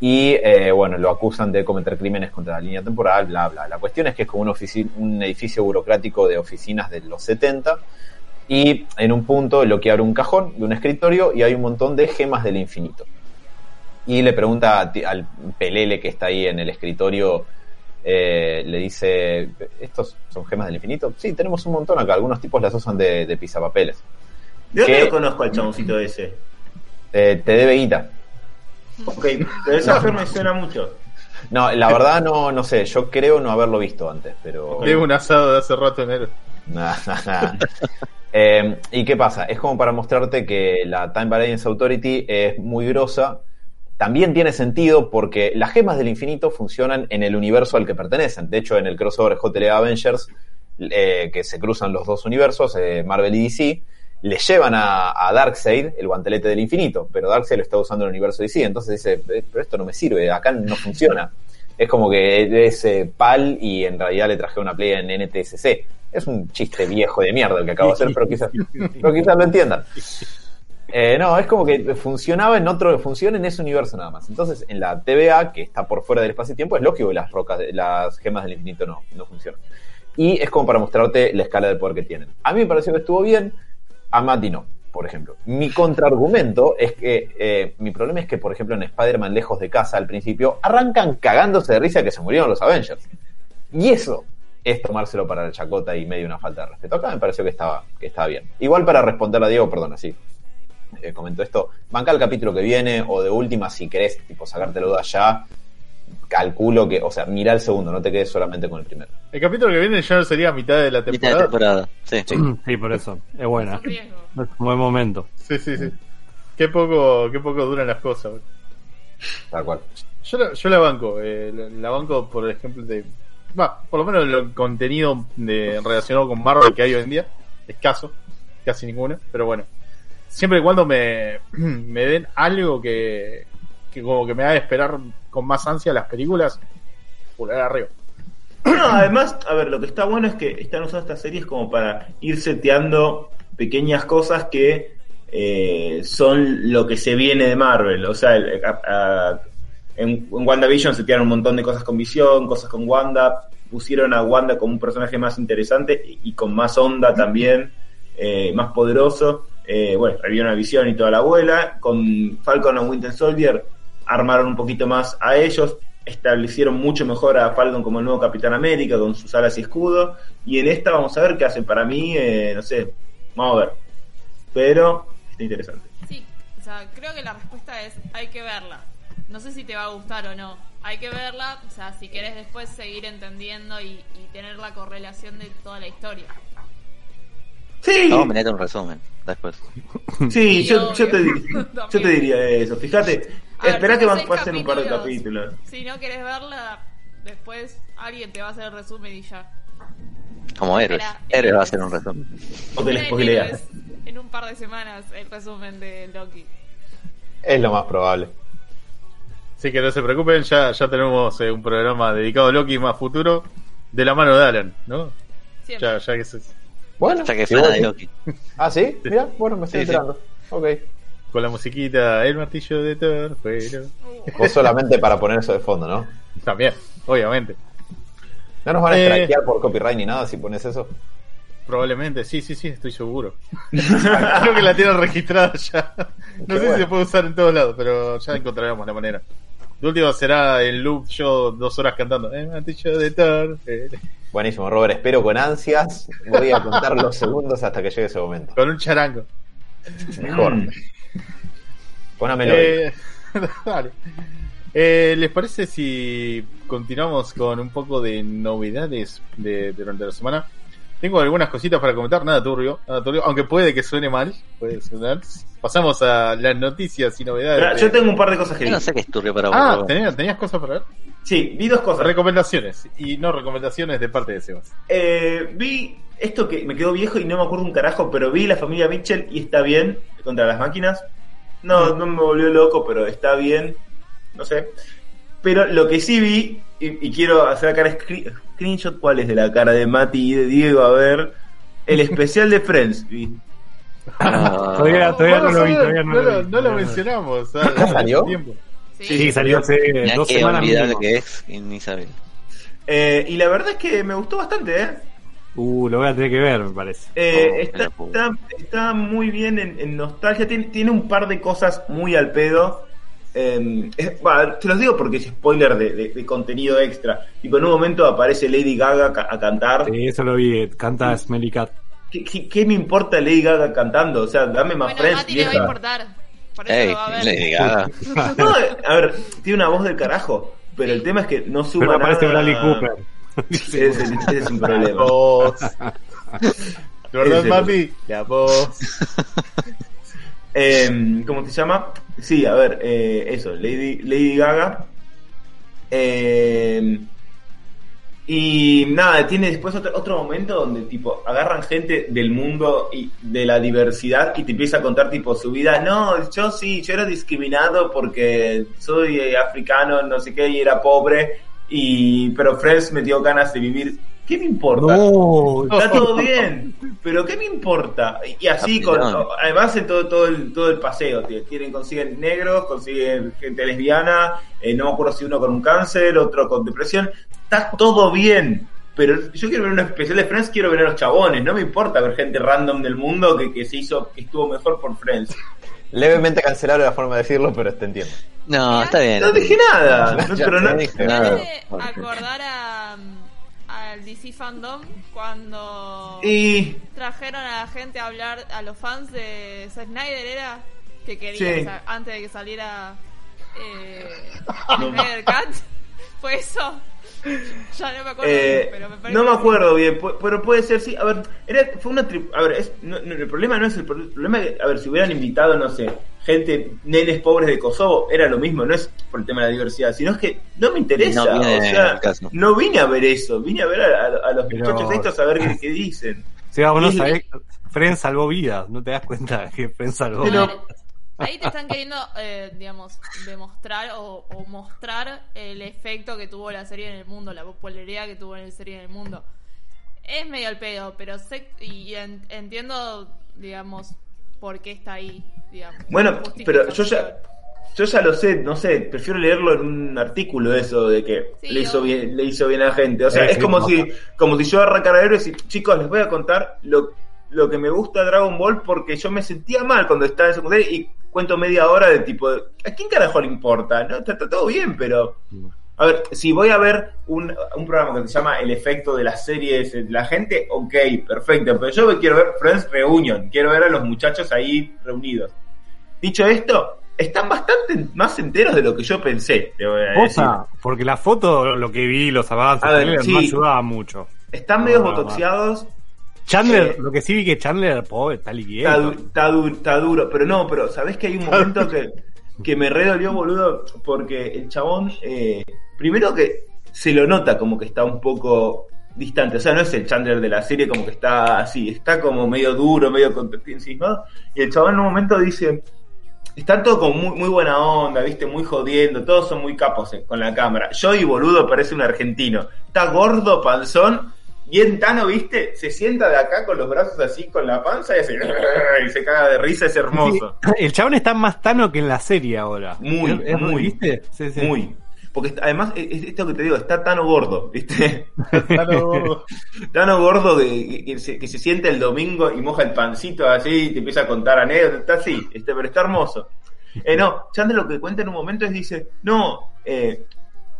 y eh, bueno, lo acusan de cometer crímenes contra la línea temporal, bla, bla. La cuestión es que es como un, edificio burocrático de oficinas de los 70, y en un punto Loki abre un cajón de un escritorio y hay un montón de gemas del infinito. Y le pregunta al pelele que está ahí en el escritorio, eh, le dice, ¿estos son gemas del infinito? Sí, tenemos un montón acá, algunos tipos las usan de, de pisapapeles. ¿De dónde ¿Qué? lo conozco al chaboncito ese? Eh, te debe guita. Ok, pero esa fe me suena mucho. No, la verdad no, no sé, yo creo no haberlo visto antes, pero... Tengo un asado de hace rato en enero. Nah, nah, nah. Eh, ¿Y qué pasa? Es como para mostrarte que la Time Variance Authority es muy grosa. También tiene sentido porque las gemas del infinito funcionan en el universo al que pertenecen. De hecho, en el crossover JLA Avengers, eh, que se cruzan los dos universos, eh, Marvel y DC, le llevan a, Darkseid el guantelete del infinito, pero Darkseid lo está usando en el universo DC. Entonces dice, "Eh, pero esto no me sirve, acá no funciona. Es como que es eh, PAL y en realidad le traje una play en NTSC. Es un chiste viejo de mierda el que acabo de hacer, pero quizás, pero quizás lo entiendan. Eh, no, es como que funcionaba en otro, funciona en ese universo nada más. Entonces, en la TVA, que está por fuera del espacio y tiempo, es lógico que las rocas, las gemas del infinito no, no funcionan. Y es como para mostrarte la escala de poder que tienen. A mí me pareció que estuvo bien, a Mati no, por ejemplo. Mi contraargumento es que, eh, mi problema es que, por ejemplo, en Spider-Man Lejos de Casa, al principio, arrancan cagándose de risa que se murieron los Avengers. Y eso es tomárselo para la chacota y medio una falta de respeto. Acá me pareció que estaba, que estaba bien. Igual para responder a Diego, perdón, así. Eh, comento esto, banca el capítulo que viene, o de última, si querés, tipo, sacarte la duda ya, calculo que, o sea, mira el segundo, no te quedes solamente con el primero. El capítulo que viene ya no sería mitad de la Mitad de temporada. temporada. Sí. Sí, por eso. Es buena. Es un riesgo. Es un buen momento. Sí, sí, sí. Qué poco, qué poco duran las cosas. boludo. Tal cual. Yo la, yo la banco, eh, la, la banco por ejemplo de, va, por lo menos el contenido de, relacionado con Marvel que hay hoy en día, escaso, casi ninguno, pero bueno, siempre y cuando me, me den algo que, que como que me haga esperar con más ansia las películas, pulgar arriba. Además, a ver, lo que está bueno es que están usando estas series como para ir seteando pequeñas cosas que eh, son lo que se viene de Marvel. O sea, en, WandaVision setearon un montón de cosas con Visión, cosas con Wanda, pusieron a Wanda como un personaje más interesante y, con más onda también, eh, más poderoso. Eh, bueno, revivieron a Visión y toda la abuela. Con Falcon and Winter Soldier armaron un poquito más a ellos, establecieron mucho mejor a Falcon como el nuevo Capitán América con sus alas y escudo. Y en esta vamos a ver qué hacen. Para mí, eh, no sé, vamos a ver. Pero está interesante. Sí, o sea, creo que la respuesta es hay que verla. No sé si te va a gustar o no. Hay que verla, o sea, si querés después seguir entendiendo y, y tener la correlación de toda la historia. Sí, Vamos a meter un resumen después. sí, Sí, yo, yo te, yo te diría eso. Fíjate, ver, espera que van pasen un par de capítulos. Si no querés verla, después alguien te va a hacer el resumen y ya. Como héroes. Héroes va a ser un resumen. O te les. En un par de semanas el resumen de Loki. Es lo más probable. Así que no se preocupen, ya, ya tenemos eh, un programa dedicado a Loki más futuro de la mano de Alan, ¿no? Siempre. Ya, ya que se- Bueno, Ya que vos de Loki. Ah, ¿sí? Mira, bueno, me estoy Sí, sí. enterando. Ok. Con la musiquita, el martillo de Thor, pero Vos solamente para poner eso de fondo, ¿no? también, obviamente. No nos van a Eh. por copyright ni nada si pones eso. Probablemente, sí, sí, sí, estoy seguro. Creo que la tienen registrada ya. No Qué sé si se puede usar en todos lados, pero ya encontraremos la manera. De último será el loop yo dos horas cantando. El martillo de Thor. eh, Buenísimo, Robert. Espero con ansias. Voy a contar los segundos hasta que llegue ese momento. Con un charango. Mejor. Mm. Pon a melodía. Eh, dale. Eh, ¿Les parece si continuamos con un poco de novedades de, durante la semana? Tengo algunas cositas para comentar, nada turbio, nada turbio, aunque puede que suene mal, puede sonar. Pasamos a las noticias y novedades. Espera, de- Yo tengo un par de cosas que Yo no sé qué es turbio para vos. Ah, pero- ¿tenías, tenías cosas para ver? Sí, vi dos cosas. Recomendaciones, y no recomendaciones de parte de Sebas. Eh, vi esto que me quedó viejo y no me acuerdo un carajo, pero vi la familia Mitchell y está bien contra las máquinas. No, no me volvió loco, pero está bien. No sé. Pero lo que sí vi, y, y quiero hacer acá screen- screenshot, ¿cuál es de la cara de Mati y de Diego? A ver. El especial de Friends. vi. Ah, Todavía, todavía no lo vi, todavía no, no, lo vi. no lo mencionamos. ¿Ya hace salió? sí. Sí, salió hace dos semanas. que es sabía. Eh, y la verdad es que me gustó bastante, ¿eh? Uh, lo voy a tener que ver, me parece. Eh, Oh, está, está, está muy bien en, en nostalgia. Tiene, tiene un par de cosas muy al pedo. Eh, es- va, te los digo porque es spoiler de, de- de contenido extra. Y en un momento aparece Lady Gaga ca- a cantar. Sí, eso lo vi, eh, canta Smelly Cat. ¿Qué, qué, qué me importa Lady Gaga cantando? O sea, dame más Bueno, Friends, le va a importar. Por eso Ey, lo va a ver. Lady Gaga. No, eh, a ver, tiene una voz del carajo. Pero el tema es que no suma Pero aparece nada. Bradley Cooper. Ese, ese es un problema. La voz. ¿Verdad. Mati? La voz. Eh, ¿Cómo se llama? Sí, a ver, eh, eso, Lady, Lady Gaga. Eh, y nada, tiene después otro, otro momento donde tipo agarran gente del mundo y de la diversidad y te empieza a contar tipo su vida. No, yo sí, yo era discriminado porque soy eh, africano, no sé qué, y era pobre. Y pero Friends me dio ganas de vivir. ¿Qué me importa? No, Está todo bien, pero ¿qué me importa? Y así, con, además en todo, todo, el, todo el paseo, tío. tienen, consiguen negros, consiguen gente lesbiana, eh, no me acuerdo si uno con un cáncer, otro con depresión, está todo bien. Pero yo quiero ver un especial de Friends, quiero ver a los chabones, no me importa ver gente random del mundo que, que se hizo, que estuvo mejor por Friends. Levemente cancelable la forma de decirlo, pero te entiendo. No, está bien. No dije nada, no, pero no, no dije nada. acordar a, al DC Fandom cuando Y trajeron a la gente a hablar, a los fans de Snyder, ¿era? Que querían, Sí. o sea, antes de que saliera eh, No. Snyder Cut. Fue eso. Ya no me acuerdo, Eh, pero me parece no me que- acuerdo bien, pu- pero puede ser, sí. A ver, era, fue una tri- A ver, es, no- no, el problema no es el, pro- el problema. es que, a ver, si hubieran invitado, no sé, gente, nenes pobres de Kosovo, era lo mismo, no es por el tema de la diversidad, sino es que no me interesa. No viene o sea, no vine a ver eso, vine a ver a, a- a los Pero- muchachos estos a ver qué, qué dicen. Si vos no sabés, Friends salvó vidas, no te das cuenta que Friends salvó Pero- Claro. Ahí te están queriendo, eh, digamos, demostrar o, o mostrar el efecto que tuvo la serie en el mundo, la popularidad que tuvo en la serie en el mundo. Es medio al pedo, pero sé y en- entiendo, digamos, por qué está ahí, digamos. Bueno, pero yo ya, yo ya lo sé, no sé, prefiero leerlo en un artículo eso de que Sí, le hizo bien, le hizo bien a la gente. O sea, Sí, es sí, como no. si, como si yo arrancara a héroes y chicos, les voy a contar lo, lo que me gusta Dragon Ball porque yo me sentía mal cuando estaba en secundaria y cuento media hora de tipo, ¿a quién carajo le importa? No, está, está todo bien, pero a ver, si voy a ver un, un programa que se llama El efecto de las series de la gente, ok, perfecto. Pero yo quiero ver Friends Reunion, quiero ver a los muchachos ahí reunidos. Dicho esto, están bastante más enteros de lo que yo pensé, te voy a decir. Posta, porque la foto, lo que vi, los avances, A ver, trailer, sí. no ayudaba mucho. Están medio No, no. botoxeados, Chandler, lo que sí vi que Chandler, pobre, está du- está du- está duro, pero no, pero ¿sabés que hay un momento que, que me redolió, boludo? Porque el chabón, eh, primero que se lo nota como que está un poco distante, o sea, no es el Chandler de la serie como que está así, está como medio duro, medio con- encima, y el chabón en un momento dice, están todos como muy, muy buena onda, viste, muy jodiendo, todos son muy capos eh, con la cámara. Yo y boludo parece un argentino, está gordo, panzón, bien tano, viste, se sienta de acá con los brazos así, con la panza y, hace, y se caga de risa, es hermoso. Sí, el chabón está más tano que en la serie ahora. Muy, ¿Es- es- muy. ¿Viste? Sí, sí. Muy. Porque además, es es esto que te digo, está tan gordo, ¿viste? Tano gordo. Tan gordo que, que se, que se siente el domingo y moja el pancito así y te empieza a contar anécdotas, está así, este, pero está hermoso. Eh, no, Chandler lo que cuenta en un momento es, dice, no, eh,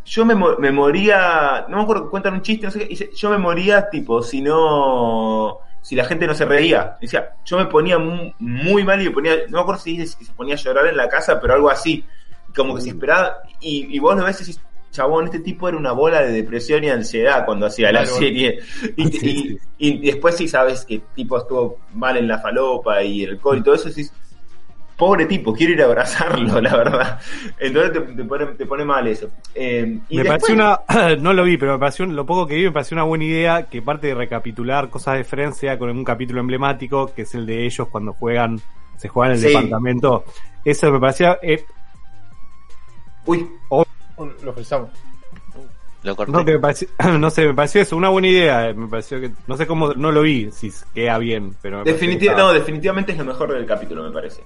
yo me, me moría, no me acuerdo, cuentan un chiste, no sé qué, dice, yo me moría tipo, si no, si la gente no se reía. Decía, yo me ponía mu- muy, mal y me ponía, no me acuerdo si dice que se ponía a llorar en la casa, pero algo así, como que se esperaba, y, y vos lo ves y decís, chabón, este tipo era una bola de depresión y ansiedad cuando hacía la serie. Y, Sí, y- sí. y después sí sabes que tipo estuvo mal en la falopa y el alcohol y todo eso, decís, pobre tipo, quiero ir a abrazarlo, la verdad. Entonces te, te pone, te pone mal eso. Eh, y me después- pareció una, no lo vi, pero me pareció, lo poco que vi me pareció una buena idea que parte de recapitular cosas de Friends sea con un capítulo emblemático, que es el de ellos cuando juegan, se juegan en el Sí. departamento. Eso me parecía, eh, Uy, Lo frisamos. Lo corté. no, que me pareció, no sé, me pareció eso, una buena idea, eh, me pareció que, no sé cómo, no lo vi, si queda bien, pero estaba- no, definitivamente es lo mejor del capítulo, me parece.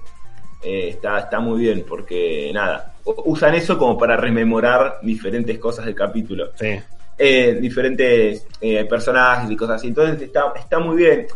Eh, está, está muy bien, porque nada, usan eso como para rememorar diferentes cosas del capítulo. Sí. eh, diferentes eh, personajes y cosas así. Entonces está, está muy bien.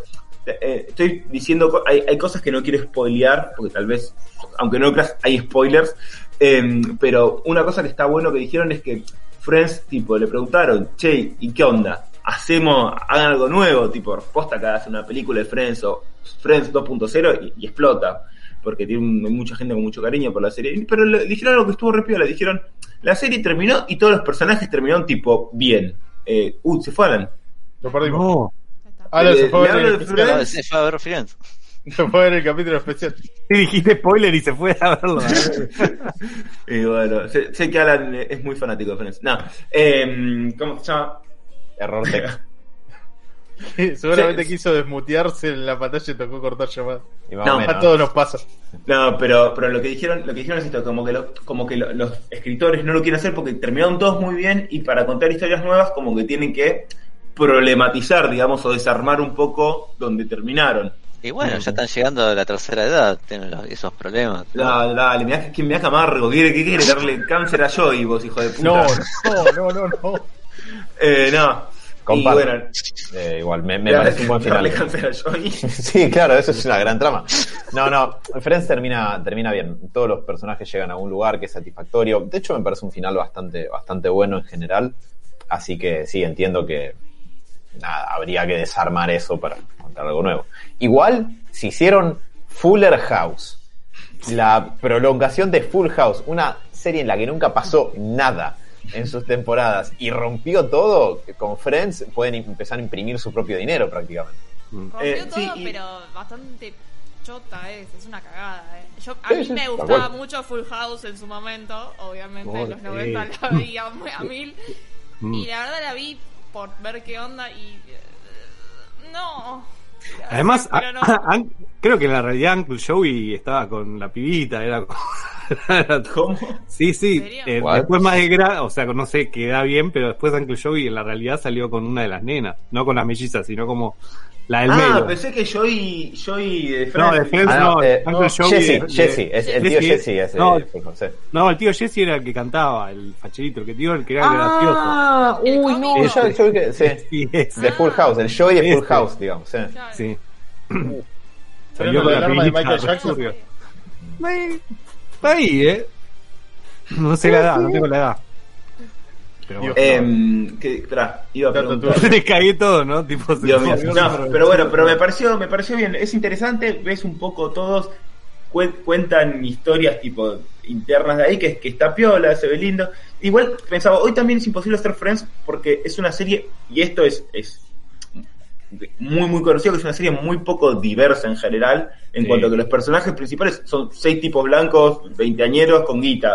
Eh, estoy diciendo, hay, hay cosas que no quiero spoilear, porque tal vez, aunque no creas, hay spoilers. eh, pero una cosa que está bueno que dijeron es que Friends, tipo, le preguntaron, che, ¿y qué onda? Hacemos, hagan algo nuevo, tipo, posta que hace una película de Friends o Friends 2.0 y, y explota. Porque tiene un- mucha gente con mucho cariño por la serie. Pero le dijeron algo que estuvo re piola, le dijeron, la serie terminó y todos los personajes terminaron tipo bien. Eh, uy, se fue Alan. Lo perdimos. No. Alan se fue, el de se fue a ver Friends. Se fue a ver el capítulo especial. sí, dijiste spoiler y se fue a verlo. Y bueno, sé, sé que Alan es muy fanático de Friends. No, eh, ¿cómo se llama? Error técnico. Seguramente Sí. quiso desmutearse en la pantalla y tocó cortar llamada. Y más No. A todos nos pasa. No, pero, pero lo que dijeron, lo que dijeron es esto, como que, lo- como que lo- los escritores no lo quieren hacer porque terminaron todos muy bien y para contar historias nuevas como que tienen que problematizar, digamos, o desarmar un poco donde terminaron. Y bueno, ya están llegando a la tercera edad, tienen los- esos problemas. Dale, dale, mirá que mirá que amargo, ¿qué quiere, qué quiere darle cáncer a Joey, vos hijo de puta? No, no, no, no, no. Eh, no. Y bueno, Eh, igual, me, parece un buen final. Sí, claro, eso es una gran trama. No, no, Friends termina, termina bien. Todos los personajes llegan a un lugar que es satisfactorio. De hecho, me parece un final bastante, bastante bueno en general. Así que sí, entiendo que nada, habría que desarmar eso para contar algo nuevo. Igual, si hicieron Fuller House, la prolongación de Full House, una serie en la que nunca pasó nada en sus temporadas y rompió todo, con Friends pueden empezar a imprimir su propio dinero prácticamente. Rompió Eh, todo, sí, y- pero bastante chota es, es una cagada. Eh. Yo, a Sí, mí sí, me gustaba cual. mucho Full House en su momento, obviamente en los Oh, 90 sí. la vi a, a mil. Mm. Y la verdad la vi por ver qué onda y... eh, No, Además, Pero no. a- a- creo que en la realidad Uncle Joey estaba con la pibita, era como- era- ¿Cómo? Sí, sí. Eh, después más de grande, o sea, no sé, queda bien, pero después Uncle Joey en la realidad salió con una de las nenas, no con las mellizas, sino como la del Ah, medio. pensé que Joy, Joy de No, Friends. de Friends Ah, no, no, eh, Uncle no, Joey Jesse, de- de- Jesse, es el tío Jesse, es no, eh, Full House, sí. no, el tío Jesse era el que cantaba, el facherito, el que tío, el que era gracioso. Ah, ¿El uy, no, cómico? ya, yo que, sí. Sí, ese, De Full House, el Joey de Full Este. House, digamos, sí. Claro. sí. Pero Salió no, con la arma de Michael Jackson. Returbio. Ahí, eh. No sé la edad, no tengo la edad. Pero Dios. bueno. Em, que, espera, iba a preguntar. Te cagué todo, ¿no? Tipo, se Dios mío. No, pero bueno, pero me pareció, me pareció bien. Es interesante, ves un poco todos cuen- cuentan historias tipo internas de ahí que, que está piola, se ve lindo. Igual pensaba, hoy también es imposible hacer Friends porque es una serie y esto es es muy muy conocido que es una serie muy poco diversa en general en Sí. cuanto a que los personajes principales son seis tipos blancos, veinteañeros con guita.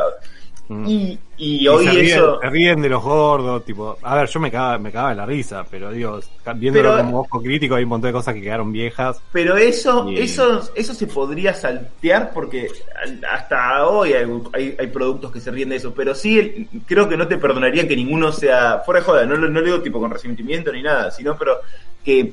Mm. Y, y Y hoy se ríen, eso se ríen de los gordos, tipo, a ver, yo me cagaba, me cagaba de la risa, pero digo, viéndolo Pero- como ojo crítico hay un montón de cosas que quedaron viejas. Pero eso, eso, eso se podría saltear porque hasta hoy hay, hay, hay productos que se ríen de eso. Pero sí, creo que no te perdonarían que ninguno sea fuera de joda. No, no lo digo tipo con resentimiento ni nada, sino pero que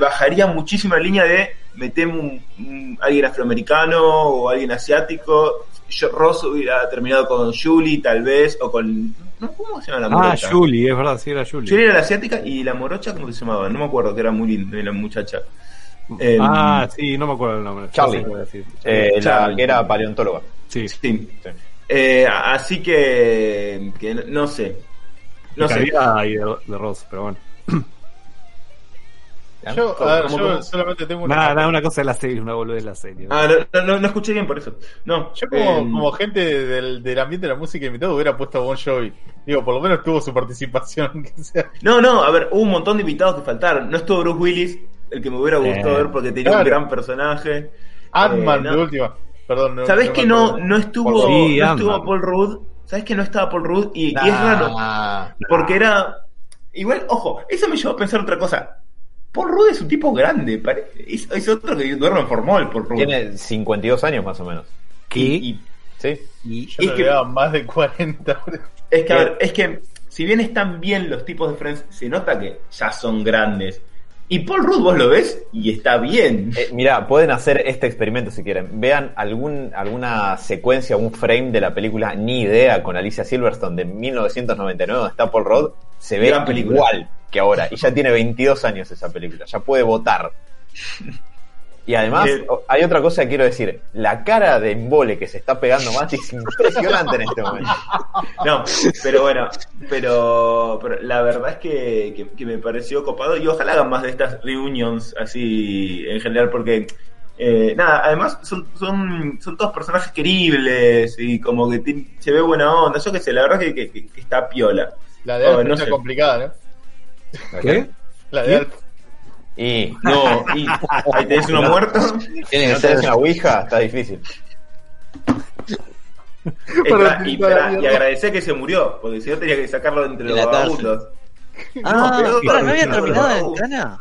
bajaría muchísimo la línea de metemos un, un- alguien afroamericano o alguien asiático. Yo, Ross hubiera terminado con Julie, tal vez, o con. ¿no? ¿Cómo se llama la Ah, morocha? Julie, es verdad, sí era Julie. Julie era la asiática y la morocha, ¿cómo se llamaba? No me acuerdo, que era muy linda la muchacha. Em, ah, sí, no me acuerdo el nombre. Charlie. No sé. Eh, la Charlie. que era paleontóloga. Sí, Sí. Sí. Eh, así que, que no- sé. No sé. y de, de Ross, pero bueno. Yo, a solamente tengo una. Nada, nada, una cosa de la serie, una boludez de la serie. Ah, no, no, no escuché bien por eso. No, Yo como, em, como gente del, del ambiente de la música invitado hubiera puesto a Bon Jovi. Digo, por lo menos tuvo su participación. Que sea. No, no, a ver, hubo un montón de invitados que faltaron. No estuvo Bruce Willis, el que me hubiera gustado Eh, ver porque tenía claro. un gran personaje. Ant-Man, Eh, de última. Perdón. No, ¿Sabés no que no, no estuvo, Sí, no estuvo Paul Rudd? ¿Sabés que no estaba Paul Rudd? Y, y es raro. Nah. Porque era. Igual, ojo, eso me llevó a pensar otra cosa. Paul Rudd es un tipo grande, es, es otro que duerme en formol, Paul Rudd. Tiene 52 años más o menos. ¿Qué? Y- y ¿Sí? Y- Yo es que- más de 40. es que, a ver, es que si bien están bien los tipos de Friends, se nota que ya son grandes. Y Paul Rudd vos lo ves y está bien. Eh, mira, pueden hacer este experimento si quieren. Vean algún, alguna secuencia, un frame de la película Ni Idea con Alicia Silverstone de 1999, donde está Paul Rudd. Se ve película. igual que ahora. Y ya tiene 22 años esa película. Ya puede votar. Y además, Eh, hay otra cosa que quiero decir. La cara de embole que se está pegando Mati es impresionante en este momento. No, pero bueno, pero, pero la verdad es que, que- que me pareció copado y ojalá hagan más de estas reunions así en general porque eh, nada, además son, son, son todos personajes queribles y como que se ve buena onda, yo qué sé, la verdad que, que- que está piola. La de Oh, no está sé. complicada, ¿no? ¿Qué? La de ¿Qué? Y No, y ahí tenés uno muerto. Tiene que no ser. una ouija, está difícil. Y, la agradecer que se murió, porque si no tenía que sacarlo de entre En los la vagabundos. Ah, pero- pará, ¿no había no, terminado no. en cana?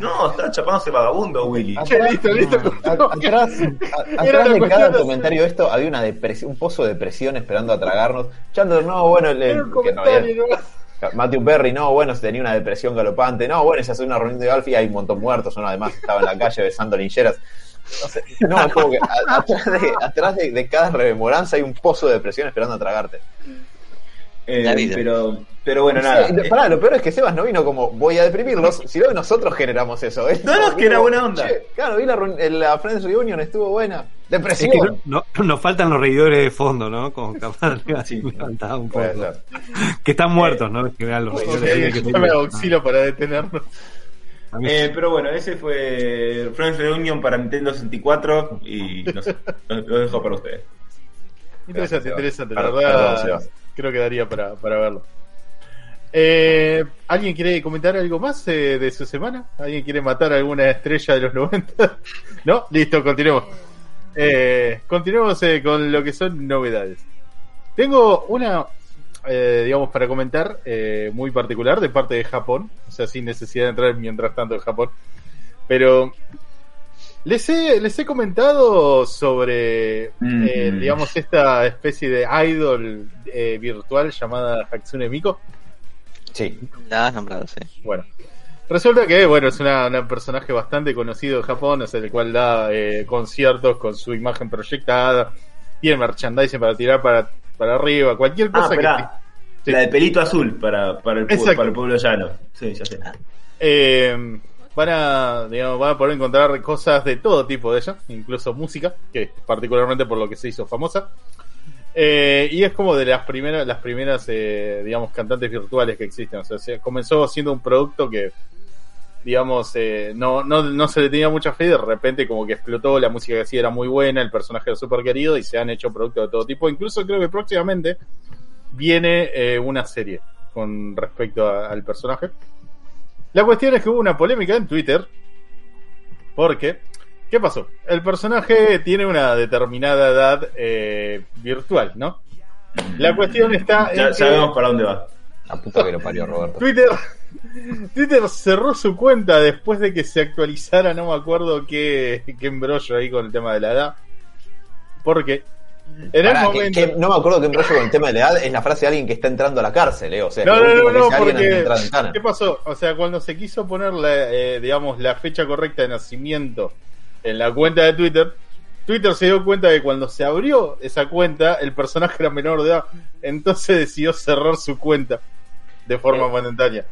No, estaba chapándose vagabundo, Willy. Che, listo, listo. A- atrás a- atrás de cada de- comentario de esto había una depresión, un pozo de depresión esperando a tragarnos. Chandler, no, bueno, que no había- ¿no? Matthew Perry, no, bueno, tenía una depresión galopante. No, bueno, se hace una reunión de golf y hay un montón muertos. Uno además estaba en la calle besando lincheras. No, sé, no, es como que atrás, de cada rememoranza hay un pozo de depresión esperando a tragarte. Eh, pero, pero bueno, Sí, nada. y- pará, lo peor es que Sebas no vino como voy a deprimirlos, sino que nosotros generamos eso. ¿eh? No, no, es que era buena onda. Che, claro, vi la, reun- la Friends Reunion, estuvo buena. Es Depresión. que no, no- nos faltan los reidores de fondo, ¿no? Como capaz de Sí. levantar un poco. Que están muertos, ¿no? En general, los reidores que llame a auxilio para detenernos. Eh, pero bueno, ese fue Friends Reunion para Nintendo 64 y no sé, lo, dejo para ustedes. Interesante, Gracias, interesante. La verdad, Sebas. Creo que daría para, para verlo. Eh, ¿Alguien quiere comentar algo más eh, de su semana? ¿Alguien quiere matar alguna estrella de los 90? ¿No? Listo, continuemos. Eh, continuemos con lo que son novedades. Tengo una, digamos, para comentar muy particular de parte de Japón, o sea, sin necesidad de entrar mientras tanto en Japón. Pero les he, les he comentado sobre, Mm. eh, digamos, esta especie de idol eh, virtual llamada Hatsune Miko. Sí. La has nombrado, sí. Bueno, resulta que, bueno, es una, una personaje bastante conocido en Japón, es el cual da eh, conciertos con su imagen proyectada, tiene merchandising para tirar para, para arriba, cualquier Ah, cosa que... esperá. Sí. La de pelito azul para, para, el, para el pueblo llano. Sí, ya sé. Eh, van a, digamos, van a poder encontrar cosas de todo tipo de ella, incluso música, que particularmente por lo que se hizo famosa. Eh, y es como de las primeras, las primeras, eh, digamos, cantantes virtuales que existen. O sea, se- comenzó siendo un producto que, digamos, eh, no, no, no se le tenía mucha fe de repente como que explotó, la música que hacía era muy buena, el personaje era súper querido y se han hecho productos de todo tipo. Incluso creo que próximamente viene eh, una serie con respecto al personaje. La cuestión es que hubo una polémica en Twitter. Porque, ¿qué pasó? El personaje tiene una determinada edad eh, virtual, ¿no? La cuestión está en Ya que sabemos para dónde va. La puta que lo parió Roberto. Twitter, Twitter cerró su cuenta después de que se actualizara, no me acuerdo qué, qué embrollo ahí con el tema de la edad. Porque en el Pará, que- momento... que no me acuerdo que embrollo con el tema de la edad es la frase de alguien que está entrando a la cárcel, eh. O sea, No, no, no, porque en. ¿qué pasó? O sea, cuando se quiso poner la, eh, digamos, la fecha correcta de nacimiento en la cuenta de Twitter, Twitter se dio cuenta de que cuando se abrió esa cuenta, el personaje era menor de edad, entonces decidió cerrar su cuenta de forma momentánea.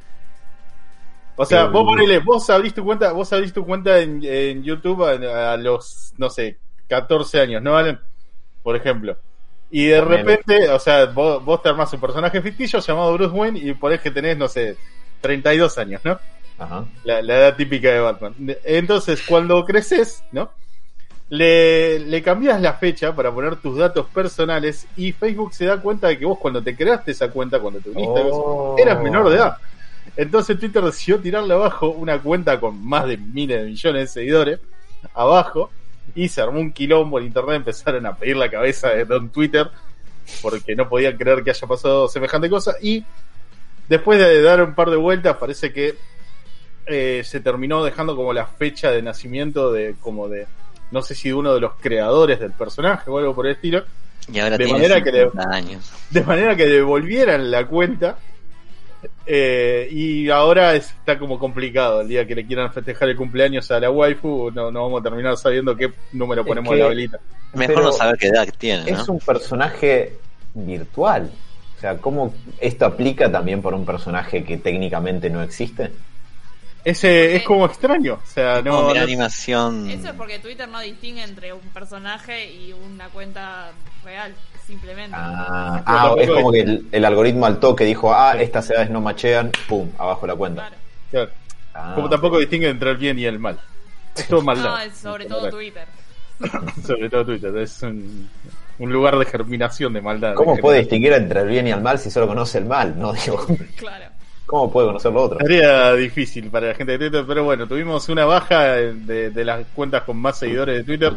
O sea, vos ponele, vos abrís tu cuenta, vos abrís tu cuenta en, en YouTube a, a los, no sé, 14 años, ¿no, Valen? Por ejemplo. Y de Por repente, o sea, vos, vos te armás un personaje ficticio llamado Bruce Wayne y ponés que tenés, no sé, 32 años, ¿no? Ajá. La, la edad típica de Batman. Entonces, cuando creces, ¿no? Le, le cambias la fecha para poner tus datos personales y Facebook se da cuenta de que vos cuando te creaste esa cuenta, cuando te uniste, Oh. eras menor de edad. Entonces Twitter decidió tirarle abajo una cuenta con más de miles de millones de seguidores, abajo, y se armó un quilombo en internet, empezaron a pedir la cabeza de Don Twitter, porque no podían creer que haya pasado semejante cosa, y después de dar un par de vueltas, parece que eh, se terminó dejando como la fecha de nacimiento de, como de, no sé si de uno de los creadores del personaje o algo por el estilo, Y ahora De manera que le- 50 años. de manera que devolvieran la cuenta. Eh, y ahora está como complicado. El día que le quieran festejar el cumpleaños a la waifu, no, no vamos a terminar sabiendo qué número Es ponemos que- a la velita. Mejor Pero no saber qué edad tiene, ¿no? Es un personaje virtual. O sea, ¿cómo esto aplica también por un personaje que técnicamente no existe? Ese es como extraño. O sea, No, no- animación. Eso es porque Twitter no distingue entre un personaje y una cuenta real, simplemente. Ah, ah, es como que el, el algoritmo al toque dijo, ah, estas edades no machean, pum, abajo la cuenta. Claro. claro. Ah, como tampoco distingue entre el bien y el mal. Es todo maldad. No, es sobre todo Twitter. Sobre todo Twitter. Es un, un lugar de germinación de maldad. ¿Cómo De puede distinguir entre el bien y el mal si solo conoce el mal? No digo, Claro. ¿cómo puede conocer lo otro? Tarea difícil para la gente de Twitter, pero bueno, tuvimos una baja de, de las cuentas con más seguidores de Twitter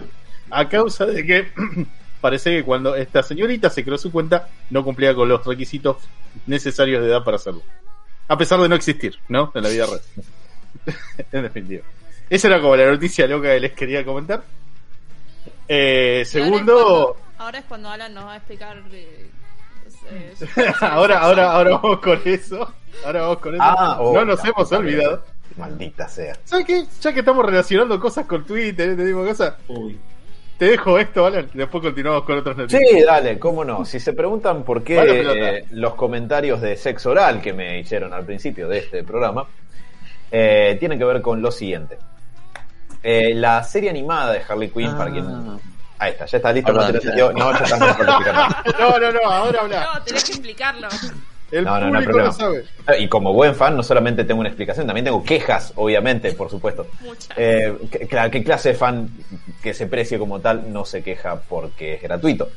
a causa de que parece que cuando esta señorita se creó su cuenta no cumplía con los requisitos necesarios de edad para hacerlo. A pesar de no existir, ¿no? En la vida real. en definitiva. Esa era como la noticia loca que les quería comentar. Eh, segundo, Ahora es, cuando, ahora es cuando Alan nos va a explicar. eh, eh, ahora, ahora, ahora vamos con eso. Ahora vamos con eso. Ah, oh, no nos la hemos olvidado. Maldita sea. ¿Sabes qué? Ya que estamos relacionando cosas con Twitter, este tipo de cosas, Uy. Te dejo esto, Alan. Después continuamos con otras noticias. Sí, dale, cómo no. Si se preguntan por qué Vale, eh, los comentarios de sexo oral que me hicieron al principio de este programa, eh, tienen que ver con lo siguiente. Eh, la serie animada de Harley Quinn, Ah. para quien... Ahí está, ya está listo. No, Perdón, te lo entendió. no ya está. No, no, no, ahora habla. No, tenés que explicarlo. El No, no, no lo problema. sabe. Y como buen fan, no solamente tengo una explicación, también tengo quejas, obviamente, por supuesto. Muchas. Eh, ¿qué clase de fan que se precie como tal no se queja porque es gratuito?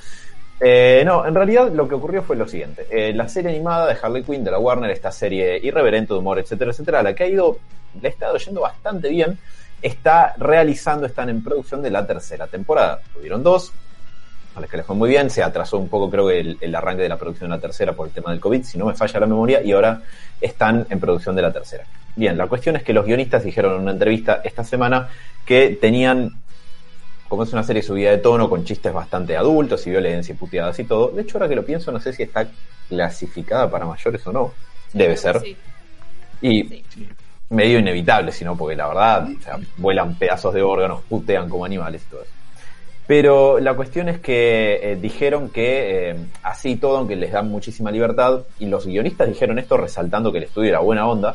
Eh, no, en realidad lo que ocurrió fue lo siguiente. Eh, la serie animada de Harley Quinn de la Warner, esta serie irreverente de humor, etcétera, etcétera, la que ha ido, le ha estado yendo bastante bien, está realizando, están en producción de la tercera temporada. Tuvieron dos, a las que les fue muy bien. Se atrasó un poco, creo que el, el arranque de la producción de la tercera por el tema del COVID, si no me falla la memoria, y ahora están en producción de la tercera. Bien, la cuestión es que los guionistas dijeron en una entrevista esta semana que tenían, como es una serie subida de tono, con chistes bastante adultos y violencia y puteadas y todo. De hecho, ahora que lo pienso, no sé si está clasificada para mayores o no. Debe ser. sí. Y Sí. medio inevitable, sino porque la verdad, o sea, vuelan pedazos de órganos, putean como animales y todo eso. Pero la cuestión es que eh, dijeron que eh, así todo, aunque les dan muchísima libertad, y los guionistas dijeron esto resaltando que el estudio era buena onda,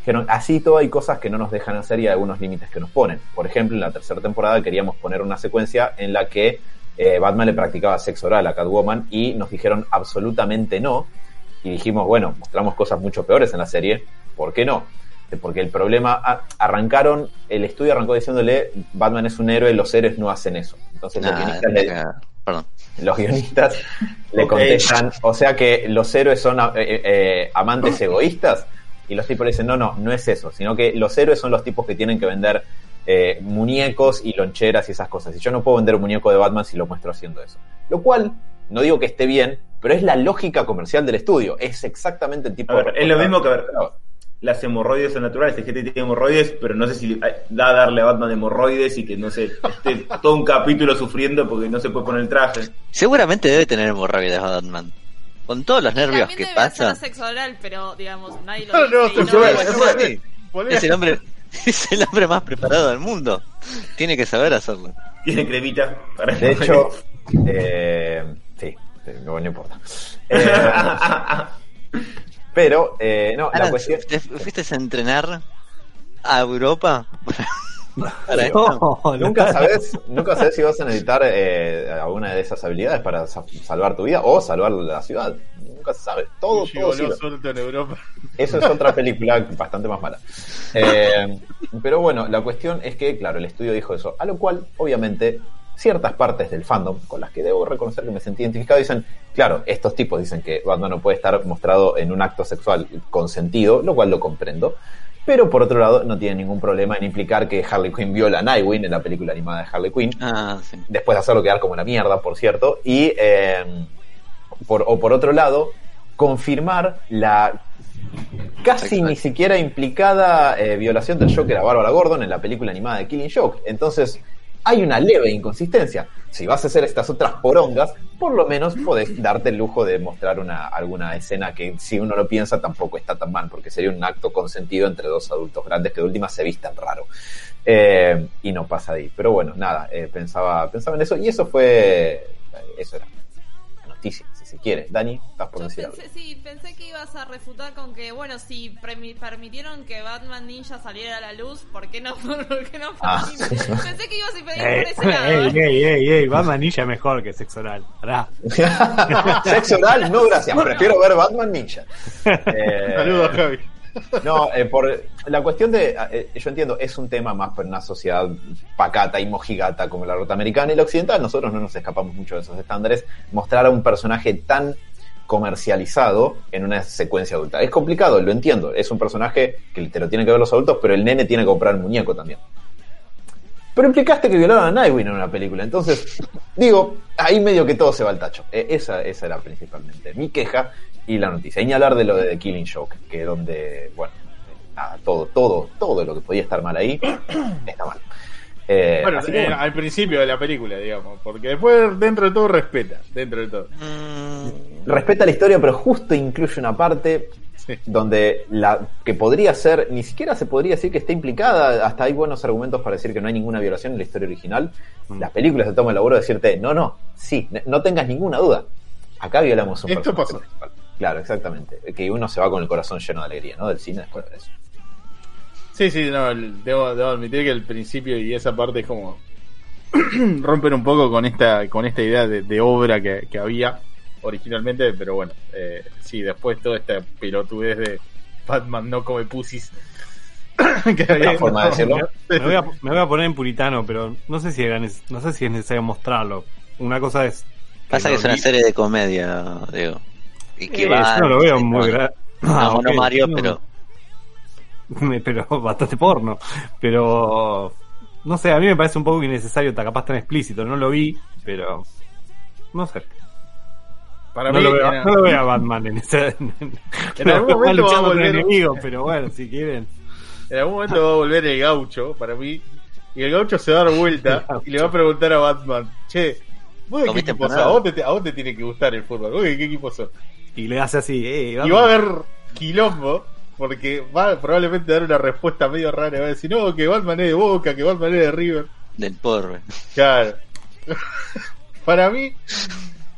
dijeron así todo hay cosas que no nos dejan hacer y algunos límites que nos ponen. Por ejemplo, en la tercera temporada queríamos poner una secuencia en la que eh, Batman le practicaba sexo oral a Catwoman y nos dijeron absolutamente no. Y dijimos, bueno, mostramos cosas mucho peores en la serie, ¿por qué no? Eh, Porque el problema, ah, arrancaron, el estudio arrancó diciéndole, Batman es un héroe, los héroes no hacen eso. Entonces los Nah, guionistas, le, perdón. los guionistas le contestan, o sea que los héroes son eh, eh, amantes egoístas, y los tipos le dicen, no, no, no es eso, sino que los héroes son los tipos que tienen que vender eh, muñecos y loncheras y esas cosas. Y yo no puedo vender un muñeco de Batman si lo muestro haciendo eso. Lo cual, no digo que esté bien, pero es la lógica comercial del estudio. Es exactamente el tipo ver, de es lo mismo que, a ver. Las hemorroides son naturales. Hay gente que tiene hemorroides, pero no sé si da a darle a Batman hemorroides y que no sé, esté todo un capítulo sufriendo porque no se puede poner el traje. Seguramente debe tener hemorroides Batman. Con todos los nervios También que pasan. sexo oral, pero digamos, nadie lo No, dice. no, oral. sí, Ponele- Es el hombre, es el hombre más preparado del mundo. Tiene que saber hacerlo. Tiene cremita para De hecho, eh, sí, sí, no, no importa. Eh, pero, eh, no, la cuestión... ¿te fuiste a entrenar a Europa? Para? No, Nunca sabes, nunca sabes si vas a necesitar eh, alguna de esas habilidades para sa- salvar tu vida o salvar la ciudad. Nunca se sabe. Todo, todo suelto en Europa. Eso es otra película bastante más mala. Eh, pero bueno, la cuestión es que, claro, el estudio dijo eso. A lo cual, obviamente, ciertas partes del fandom, con las que debo reconocer que me sentí identificado, dicen, claro, estos tipos dicen que Batman no puede estar mostrado en un acto sexual consentido, lo cual lo comprendo. Pero por otro lado, no tiene ningún problema en implicar que Harley Quinn viola a Nightwing en la película animada de Harley Quinn Ah, sí. después de hacerlo quedar como una mierda, por cierto, y eh, por, o por otro lado, confirmar la casi Exacto. ni siquiera implicada eh, violación del Joker a Bárbara Gordon en la película animada de Killing Joke. Entonces, hay una leve inconsistencia. Si vas a hacer estas otras porongas, por lo menos podés darte el lujo de mostrar una, alguna escena que, si uno lo piensa, tampoco está tan mal, porque sería un acto consentido entre dos adultos grandes que de última se vistan raro. Eh, y no pasa ahí. Pero bueno, nada, eh, pensaba, pensaba en eso, y eso fue. Eso era la noticia, si se quiere. Dani, estás por Yo decir algo. pensé, sí, pensé que ibas a refutar con que, bueno, si permitieron que Batman Ninja saliera a la luz, ¿por qué no? ¿Por qué no? Ah. Pensé que ibas a pedir Ey, por ese lado. ey, ¿eh? ey, ey, ey, Batman Ninja es mejor que sexo oral. Sexo oral, no gracias. Prefiero ver Batman Ninja. Eh, Saludos, Javi. No, eh, por la cuestión de, eh, yo entiendo, es un tema más para una sociedad pacata y mojigata como la norteamericana y la occidental. Nosotros no nos escapamos mucho de esos estándares. Mostrar a un personaje tan comercializado en una secuencia adulta. Es complicado, lo entiendo. Es un personaje que te lo tienen que ver los adultos, pero el nene tiene que comprar el muñeco también. Pero implicaste que violaron a Nightwing en una película. Entonces, digo, ahí medio que todo se va al tacho. Eh, esa, esa era principalmente mi queja y la noticia. Y ni hablar de lo de The Killing Joke, que donde, bueno, nada, todo, todo, todo lo que podía estar mal ahí, está mal. Eh, Bueno, así que, eh, bueno, al principio de la película, digamos, porque después dentro de todo respeta, dentro de todo. Mm, respeta la historia, pero justo incluye una parte Sí. donde la que podría ser, ni siquiera se podría decir que esté implicada, hasta hay buenos argumentos para decir que no hay ninguna violación en la historia original. Mm. Las películas se toman el laburo de decirte, no, no, sí, no tengas ninguna duda. Acá violamos un Esto personaje pasó. principal. Claro, exactamente. Que uno se va con el corazón lleno de alegría, ¿no? Del cine después de eso. Sí, sí, no, el- debo, debo admitir que el principio y esa parte es como rompen un poco con esta con esta idea de, de obra que, que había originalmente, pero bueno, eh, sí, después toda esta pelotudez de Batman no come que había- forma de decirlo. Me voy, a, me voy a poner en puritano, pero no sé si era no sé si es necesario mostrarlo. Una cosa es. pasa que es una serie de comedia, digo. Y que Eh, va. no lo veo no, muy grave. No, no Mario, pero. pero bastante porno. Pero no sé, a mí me parece un poco innecesario, ta- capaz tan explícito. No lo vi, pero No sé. Para No mí, lo, veo, no lo veo a Batman en ese. En, algún momento va a volver- enemigos, pero bueno, si quieren. en algún momento va a volver el gaucho, para mí. Y el gaucho se va a dar vuelta y le va a preguntar a Batman, che, ¿vos de qué ¿Comiste equipo sos? A vos, te, a vos te tiene que gustar el fútbol, ¿vos de qué equipo sos? Y le hace así, eh, Y va a haber quilombo, porque va a probablemente dar una respuesta medio rara. Va a decir, no, que Batman es de Boca, que Batman es de River. Del porro. Claro. Para mí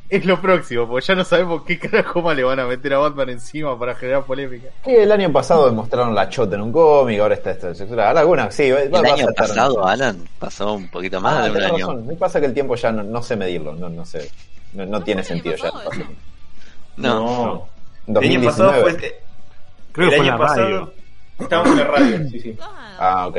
es lo próximo, porque ya no sabemos qué carajo más le van a meter a Batman encima para generar polémica. Que el año pasado demostraron la chota en un cómic, ahora está esto de sexual. Alguna, sí, va, El va a año pasado, Alan, pasó un poquito más Ah, de un tenés año. razón. Me pasa que el tiempo ya no, no sé medirlo, no, no sé. No, no tiene sentido ya. No, El año pasado 2019. fue. Creo que el fue año la pasado. radio. Estábamos en la radio, sí, sí. Ah, ok.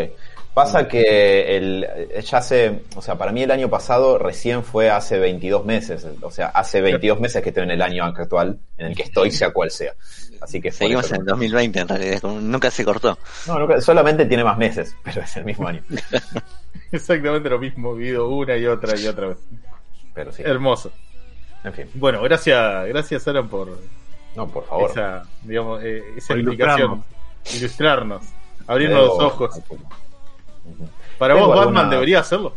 Pasa que el, ya hace, o sea, para mí el año pasado recién fue hace 22 meses, o sea, hace 22 meses que estoy en el año actual en el que estoy, sea cual sea. Así que seguimos en el 2020 en realidad, nunca se cortó. No, no, solamente tiene más meses, pero es el mismo año. Exactamente lo mismo, vivido una y otra y otra vez. Pero sí, Hermoso. En fin. Bueno, gracias, gracias Alan por No, por favor. esa, digamos, eh, esa explicación. Ilustrarnos, abrirnos los ojos. Para Tengo vos, Batman alguna- debería hacerlo.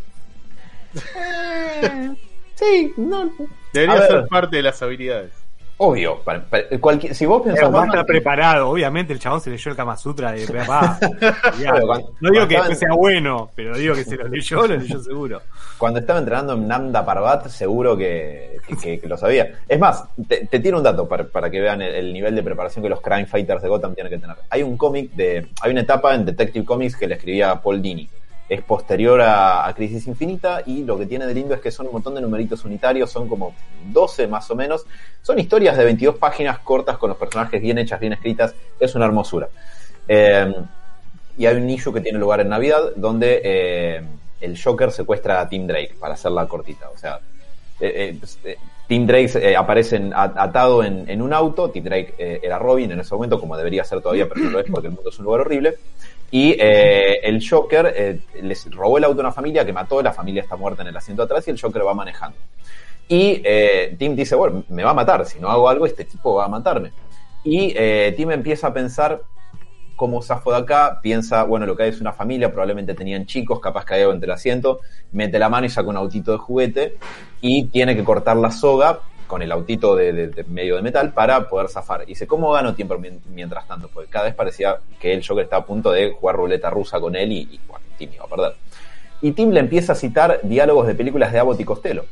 Sí, no. Debería ser parte de las habilidades. Obvio. para- para- cualquier- si vos pensás. Pero estar preparado, obviamente el chabón se leyó el Kama Sutra de papá. No digo que después sea bueno, pero digo que se lo leyó, lo leyó seguro. Cuando estaba entrenando en Namda Parbat, seguro que, que- que lo sabía. Es más, te, te tiro un dato para, para que vean el, el nivel de preparación que los crime fighters de Gotham tienen que tener. Hay un cómic de. Hay una etapa en Detective Comics que le escribía Paul Dini. Es posterior a, Crisis Infinita y lo que tiene de lindo es que son un montón de numeritos unitarios, son como 12 más o menos. Son historias de 22 páginas cortas con los personajes bien hechas, bien escritas. Es una hermosura. Eh, y hay un issue que tiene lugar en Navidad donde eh, el Joker secuestra a Tim Drake, para hacerla cortita. O sea, eh, eh, pues, eh, Tim Drake aparece en- atado en, en un auto. Tim Drake era Robin en ese momento, como debería ser todavía, pero no lo es porque el mundo es un lugar horrible. Y eh, el Joker eh, les robó el auto a una familia que mató, la familia está muerta en el asiento atrás y el Joker va manejando. Y eh, Tim dice, bueno, me va a matar, si no hago algo, este tipo va a matarme. Y eh, Tim empieza a pensar cómo zafo de acá, piensa, bueno, lo que hay es una familia, probablemente tenían chicos, capaz que hay entre el asiento, mete la mano y saca un autito de juguete y tiene que cortar la soga con el autito de, medio de metal para poder zafar. Y dice, ¿cómo gano tiempo mien- mientras tanto? Porque cada vez parecía que el Joker estaba a punto de jugar ruleta rusa con él y, bueno, Tim iba a perder. Y Tim le empieza a citar diálogos de películas de Abbott y Costello.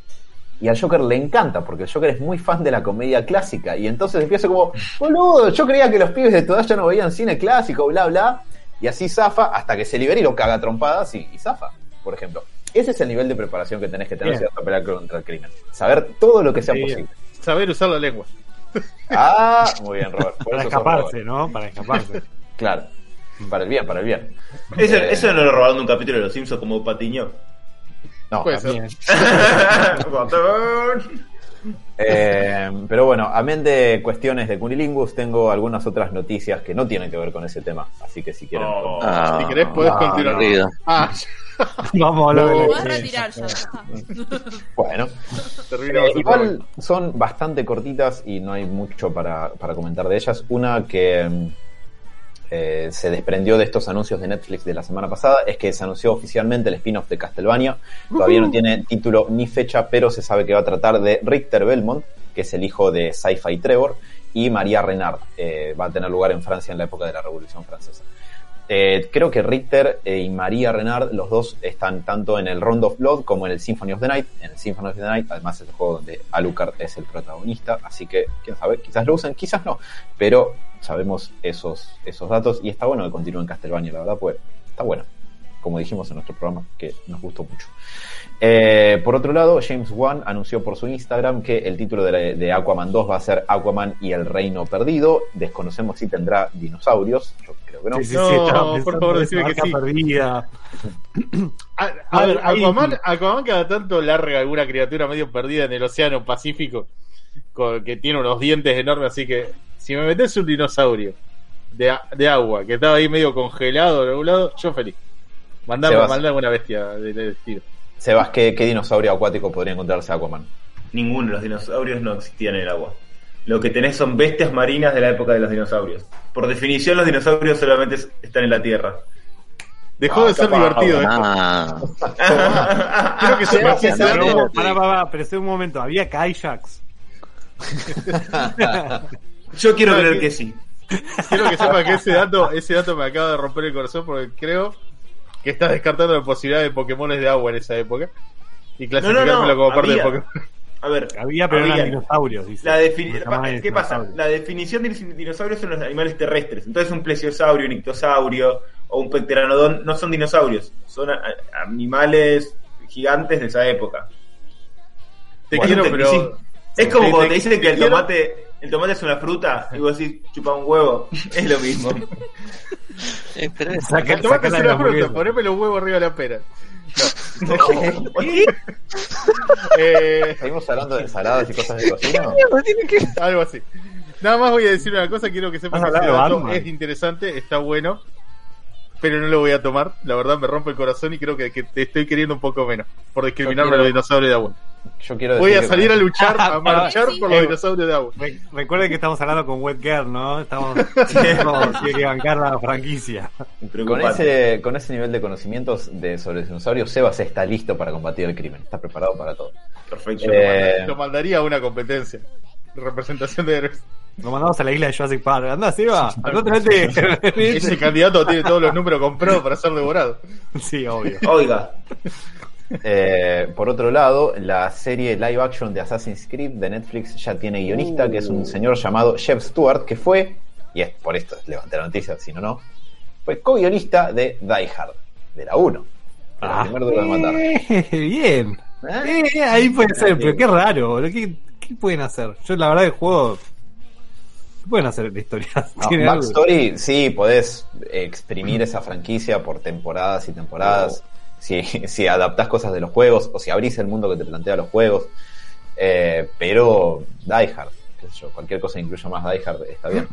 Y al Joker le encanta, porque el Joker es muy fan de la comedia clásica. Y entonces empieza como, boludo, yo creía que los pibes de toda ya no veían cine clásico, bla, bla. Y así zafa hasta que se libera y lo caga trompadas y zafa, por ejemplo. Ese es el nivel de preparación que tenés que tener si vas a pelear contra el crimen. Saber todo lo que sea Sí, posible. Saber usar la lengua. Ah, muy bien, Robert. Por Para eso escaparse, Robert. ¿no? Para escaparse. Claro. Para el bien, para el bien. Eso, Eh, eso no lo robaron de un capítulo de Los Simpsons como Patiño. No, Puede ser. Eh, pero bueno, amén de cuestiones de Cunilingus, tengo algunas otras noticias que no tienen que ver con ese tema. Así que si quieren. Oh. Ah, Si querés, podés Ah, continuar. Ah, Vamos a Lo retirar ya. está. Bueno, terminamos Eh, igual son bastante cortitas y no hay mucho para, para comentar de ellas. Una que mm, eh, se desprendió de estos anuncios de Netflix de la semana pasada es que se anunció oficialmente el spin-off de Castlevania. Todavía no tiene título ni fecha, pero se sabe que va a tratar de Richter Belmont, que es el hijo de Sci-Fi Trevor, y María Renard. Eh, va a tener lugar en Francia en la época de la Revolución Francesa. Eh, creo que Richter eh, y María Renard, los dos están tanto en el Round of Blood como en el Symphony of the Night. En el Symphony of the Night, además el juego donde Alucard es el protagonista, así que quién sabe, quizás lo usen, quizás no, pero sabemos esos, esos datos y está bueno que continúe en Castlevania, la verdad, pues está bueno, como dijimos en nuestro programa, que nos gustó mucho. Eh, por otro lado, James Wan anunció por su Instagram que el título de, la- de Aquaman 2 va a ser Aquaman y el Reino Perdido. Desconocemos si tendrá dinosaurios, yo creo que no. Sí, sí, No, sí, estaba por favor, decime que sí. perdida. A, a ver, Ahí- Aquaman, Aquaman cada tanto larga alguna criatura medio perdida en el océano Pacífico con- que tiene unos dientes enormes, así que si me metes un dinosaurio de, de agua que estaba ahí medio congelado en algún lado, yo feliz. Mandame, Sebas. mandame una bestia de, de estilo. Sebas, ¿qué, qué dinosaurio acuático podría encontrarse Aquaman? Ninguno, los dinosaurios no existían en el agua. Lo que tenés son bestias marinas de la época de los dinosaurios. Por definición, los dinosaurios solamente es- están en la Tierra. Dejó de ser divertido, ¿eh? Ah, Quiero que sepas que ese Pero- dato, Pero, pará, pará, pará, pero un momento, había kayaks. Yo quiero No, creer que- que sí. quiero que sepas que ese dato, ese dato me acaba de romper el corazón porque creo que estás descartando la posibilidad de Pokémones de agua en esa época. Y clasificármelo como parte de. Pokémon. A ver, Había, pero había. eran dinosaurios. dice. La llamaban ¿Qué pasa? La definición de dinosaurios son los animales terrestres. Entonces un plesiosaurio, un ictosaurio o un pteranodón no son dinosaurios, son animales gigantes de esa época. Te Bueno, quiero, pero. sí. Es como te- cuando te- dicen te que el tomate, el tomate es una fruta y vos decís chupa un huevo. Es lo mismo. Saca- El tomate es una fruta, poneme los huevos arriba de la pera. ¿Qué? Eh, ¿Seguimos hablando de ensaladas y cosas de cocina? algo así. Nada más voy a decir una cosa, quiero que sepas que de dato es interesante, está bueno, pero no lo voy a tomar. La verdad me rompe el corazón y creo que, que te estoy queriendo un poco menos por discriminarme a los dinosaurios de agua. Yo quiero Voy a que salir a luchar, a marchar por los dinosaurios de agua. Re- Recuerden que estamos hablando con Wet Girl, ¿no? Estamos. tiene que bancar la franquicia. Con ese, con ese nivel de conocimientos de, sobre los dinosaurios, Sebas está listo para combatir el crimen. Está preparado para todo. Perfecto. Eh, Lo mandaría a una competencia representación de héroes. Lo mandamos a la isla de Jurassic Park. Anda, Seba. Ese candidato tiene todos los números comprados para ser devorado. Sí, obvio. Oiga, Eh, por otro lado, la serie live action de Assassin's Creed de Netflix ya tiene guionista, que es un señor llamado Jeff Stewart, que fue, y es por esto levanté la noticia, si no, no, fue co-guionista de Die Hard, de la 1. de la Ah. primer duro de matar. Eh, bien. ¿Eh? Eh, ahí puede ser, pero qué raro. ¿Qué, ¿Qué pueden hacer? Yo, la verdad, el juego. ¿Qué pueden hacer en la historia? No, algo. backstory, sí, podés exprimir esa franquicia por temporadas y temporadas. Si, si adaptás cosas de los juegos o si abrís el mundo que te plantea los juegos. Eh, pero Die Hard, qué sé yo, cualquier cosa que incluya más Die Hard está bien.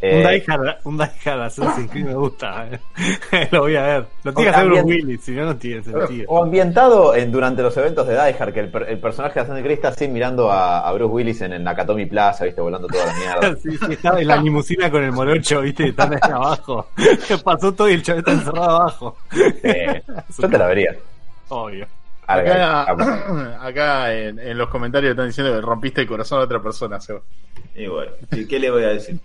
Eh, Un Die Hard, un Die Hard Assassin's Creed me gusta. eh. Lo voy a ver. Lo tiene que hacer Bruce Willis, si no, no tiene sentido. O ambientado en, durante los eventos de Die Hard, que el, per- el personaje de Assassin's Creed está así mirando a, a Bruce Willis en el Nakatomi Plaza, viste, volando toda la mierda. Sí, sí, estaba en la limusina con el morocho, viste, están ahí abajo. Pasó todo y el chaval está encerrado abajo. Eh, yo te la vería. Obvio. Arga- Acá, acá en, en los comentarios están diciendo que rompiste el corazón a otra persona, Seba. y bueno, ¿qué qué le voy a decir?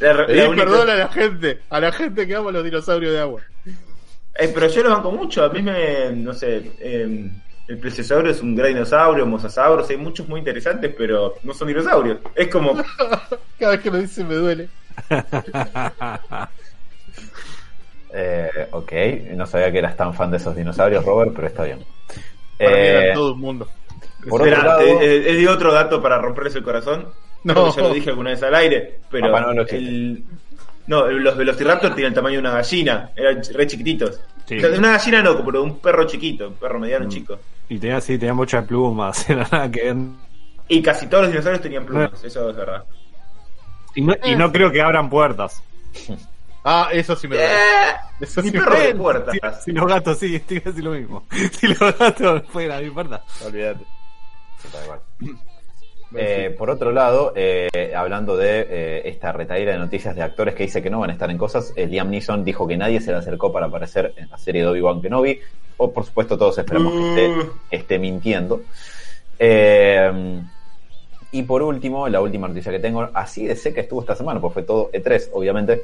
La, la Pedí única- perdón a la gente, a la gente que ama los dinosaurios de agua. Eh, pero yo lo banco mucho. A mí me. No sé. eh, el plesiosaurio es un gran dinosaurio, mosasauros. Hay muchos muy interesantes, pero no son dinosaurios. Es como. Cada vez que lo dice me duele. Eh, ok, no sabía que eras tan fan de esos dinosaurios, Robert, pero está bien. Para mí Eh, era todo el mundo. por otro Espera, lado, eh, eh, eh, di otro dato para romperles el corazón. No. Creo que ya lo dije alguna vez al aire, pero. Papá no el, no, los Velociraptor tienen el tamaño de una gallina. Eran re chiquititos. Sí. O sea, de una gallina no, pero de un perro chiquito, un perro mediano Mm. chico. Y tenía, sí, tenía muchas plumas, era nada que. Y casi todos los dinosaurios tenían plumas, eso es verdad. Y no, y no creo que abran puertas. Ah, eso sí me duele. Eh, Eso mi sí me perro de puertas. Si, si los gatos, sí, estoy casi lo mismo. Si los gatos fueran abrir puertas. Olvídate. Sí, tal cual. Eh, por otro lado, eh, hablando de eh, esta retaíla de noticias de actores que dice que no van a estar en cosas, eh, Liam Neeson dijo que nadie se le acercó para aparecer en la serie de Obi-Wan Kenobi, o por supuesto todos esperamos que esté, esté mintiendo. Eh, y por último, la última noticia que tengo, así de seca estuvo esta semana, pues fue todo E3, obviamente.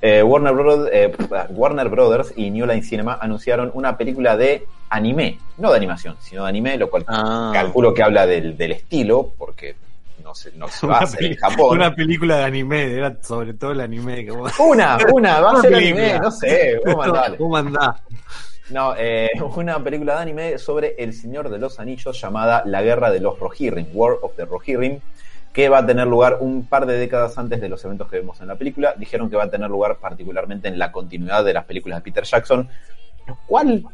Eh, Warner, Brothers, eh, Warner Brothers y New Line Cinema anunciaron una película de anime, no de animación, sino de anime, lo cual Ah. calculo que habla del, del estilo, porque no se, no se va a hacer en Japón. una película de anime, era sobre todo el anime. Que vos, Una, una, va a ser anime, no sé, vos mandale. vos mandá. No, eh, una película de anime sobre El Señor de los Anillos llamada La Guerra de los Rohirrim, War of the Rohirrim, que va a tener lugar un par de décadas antes de los eventos que vemos en la película. Dijeron que va a tener lugar particularmente en la continuidad de las películas de Peter Jackson, lo cual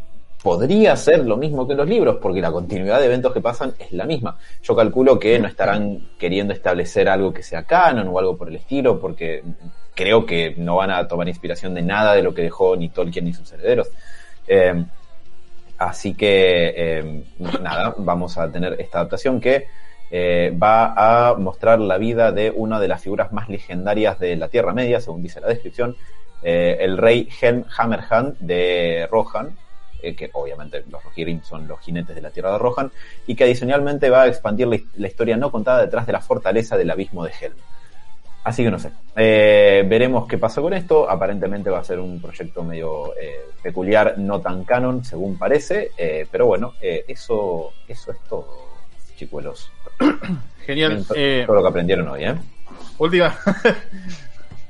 podría ser lo mismo que los libros, porque la continuidad de eventos que pasan es la misma. Yo calculo que no estarán queriendo establecer algo que sea canon o algo por el estilo, porque creo que no van a tomar inspiración de nada de lo que dejó ni Tolkien ni sus herederos. Eh, Así que, eh, nada, vamos a tener esta adaptación que eh, va a mostrar la vida de una de las figuras más legendarias de la Tierra Media, según dice la descripción, eh, el rey Helm Hammerhand de Rohan, eh, que obviamente los Rohirrim son los jinetes de la Tierra de Rohan, y que adicionalmente va a expandir la, historia no contada detrás de la fortaleza del abismo de Helm. Así que no sé. Veremos qué pasa con esto. Aparentemente va a ser un proyecto medio peculiar, no tan canon, según parece. Pero bueno, eso, eso es todo, chicuelos. Genial. Todo, Eh, todo lo que aprendieron hoy, ¿eh? última.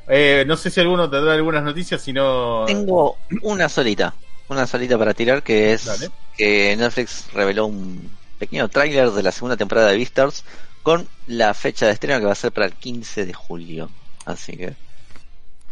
Eh, no sé si alguno tendrá algunas noticias, si no. Tengo una solita, una solita para tirar que es Dale. que Netflix reveló un pequeño tráiler de la segunda temporada de Beastars con la fecha de estreno que va a ser para el 15 de julio. Así que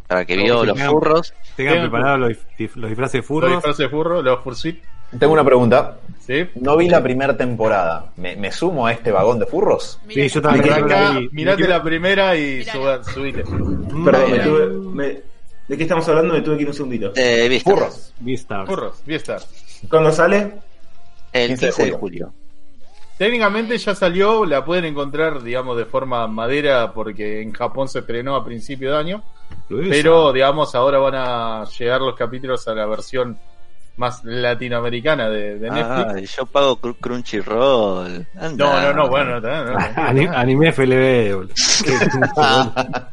para que vio los tengan- furros, Tengan preparados los, los disfraces de Los furros. disfraces de los fursuit. Tengo una pregunta. ¿Sí? No vi la primera temporada. ¿Me, me sumo a este vagón de furros? Sí, yo también. Mirate la primera y suba- subite. Perdón, me tuve- me- ¿de qué estamos hablando? Me tuve que ir un segundito. eh, Furros. Beastars. Furros, está. ¿Cuándo sale? el 15 15 de de julio. Técnicamente ya salió, la pueden encontrar, digamos, de forma madera, porque en Japón se estrenó a principio de año. Pero, digamos, ahora van a llegar los capítulos a la versión más latinoamericana de, de Netflix. Ah, y yo pago Cru- Crunchyroll. Anda. no, no, no, bueno, no, no, no. Ani- Anime FLB, boludo.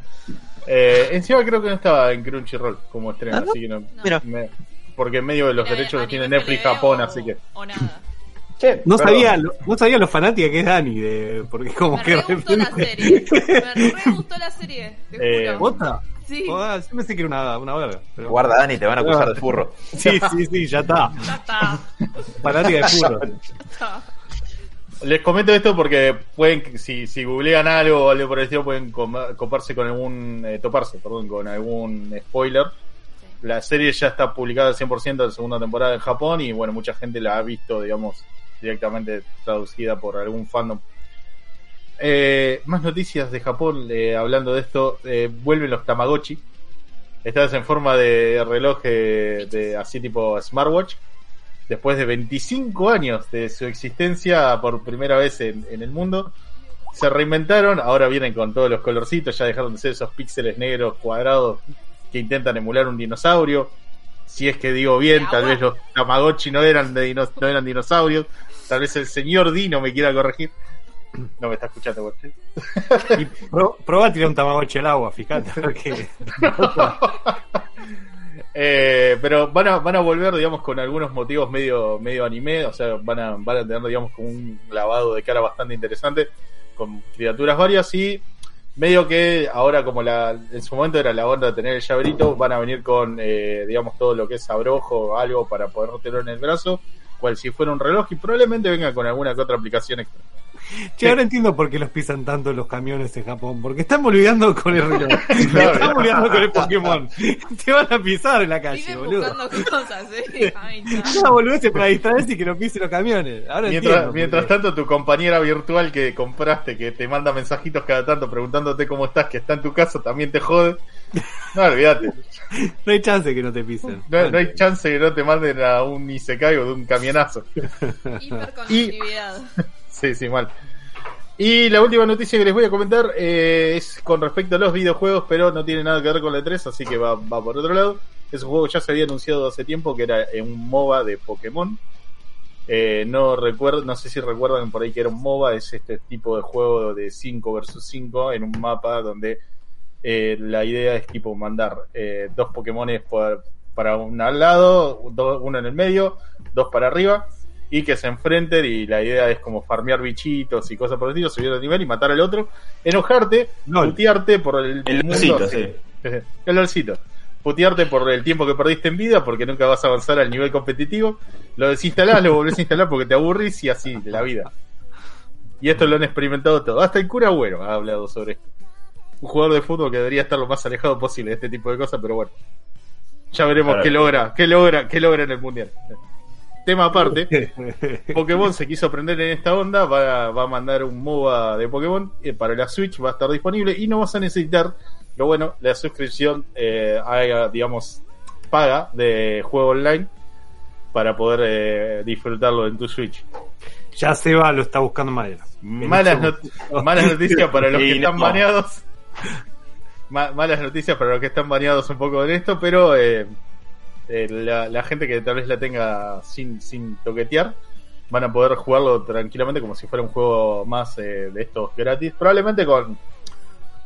Eh, encima creo que no estaba en Crunchyroll como estreno, Ah, ¿no? así que no. Mira. me- porque en medio de los derechos los tiene Netflix Japón, o- así que. O nada. Che, No perdón. sabía, lo- no sabía lo fanática que es Dani, de, porque como Me que re gustó la serie. Me re gustó la serie, te Eh, juro. Sí, yo pensé que era una, una verga. Pero... Guarda, Dani, te van a acusar de furro. Sí, sí, sí, ya está. ya está. Fanática de furro. ya está. Les comento esto porque pueden, si, si googlean algo o algo por el estilo, pueden coparse con algún, eh, toparse, perdón, con algún spoiler. La serie ya está publicada al 100% de segunda temporada en Japón y bueno, mucha gente la ha visto, digamos, directamente traducida por algún fandom. Eh, más noticias de Japón, eh, hablando de esto, eh, vuelven los Tamagotchi. Vez en forma de reloj de así tipo smartwatch. Después de 25 años de su existencia por primera vez en, en el mundo, se reinventaron. Ahora vienen con todos los colorcitos, ya dejaron de ser esos píxeles negros cuadrados que intentan emular un dinosaurio. Si es que digo bien, ¿De tal vez los Tamagotchi no eran, de no eran dinosaurios. Tal vez el señor Dino me quiera corregir. No me está escuchando, güey. Y pro, probá a tirar un tamagotchi al agua, fíjate. Porque... Eh, pero van a, van a volver, digamos, con algunos motivos medio, medio anime, o sea, van a, van a tener, digamos, como un lavado de cara bastante interesante, con criaturas varias y medio que ahora como la, en su momento era la onda de tener el llaverito, van a venir con, eh, digamos, todo lo que es abrojo o algo para poder tenerlo en el brazo, cual si fuera un reloj y probablemente venga con alguna que otra aplicación extra. Che, ahora entiendo por qué los pisan tanto los camiones en Japón. Porque están boludeando con el reloj. están boludeando con el Pokémon. Te van a pisar en la calle, Viven boludo. buscando cosas, eh. Ay, no. Boludez para distraerse y que no pisen los camiones. Ahora Mientras, entiendo. mientras tanto, tu compañera virtual que compraste, que te manda mensajitos cada tanto preguntándote cómo estás, que está en tu casa, también te jode. No, olvídate. No hay chance que no te pisen. No, no hay chance que no te manden a un Isekai o de un camionazo. Hiperconectividad. Sí, sí, mal. Y la última noticia que les voy a comentar eh, es con respecto a los videojuegos, pero no tiene nada que ver con la 3, así que va, va por otro lado. Es un juego que ya se había anunciado hace tiempo, que era eh, un MOBA de Pokémon. Eh, no recuerdo, no sé si recuerdan por ahí que era un MOBA, es este tipo de juego de 5 versus 5 en un mapa donde eh, la idea es tipo mandar eh, dos Pokémones por- para un al lado, do- uno en el medio, dos para arriba y que se enfrenten y la idea es como farmear bichitos y cosas por el estilo, subir de nivel y matar al otro, enojarte, Lol. putearte por el, El mundo, sí. el LOLcito. Putearte por el tiempo que perdiste en vida porque nunca vas a avanzar al nivel competitivo. Lo desinstalás, lo volvés a instalar porque te aburrís y así, la vida. Y esto lo han experimentado todo. Hasta el cura Agüero ha hablado sobre esto. Un jugador de fútbol que debería estar lo más alejado posible de este tipo de cosas, pero bueno. Ya veremos Claro. qué logra, qué logra, qué logra en el mundial. Tema aparte. Pokémon se quiso aprender en esta onda, va, va a mandar un MOBA de Pokémon eh, para la Switch, va a estar disponible y no vas a necesitar, lo bueno, la suscripción, eh, digamos, paga de juego online, para poder eh, disfrutarlo en tu Switch. Ya Seba lo está buscando madera. Malas, este not- malas noticias para los que están no. baneados. Ma- malas noticias para los que están baneados un poco en esto, pero eh, eh, la, la gente que tal vez la tenga sin, sin toquetear van a poder jugarlo tranquilamente como si fuera un juego más eh, de estos gratis. Probablemente con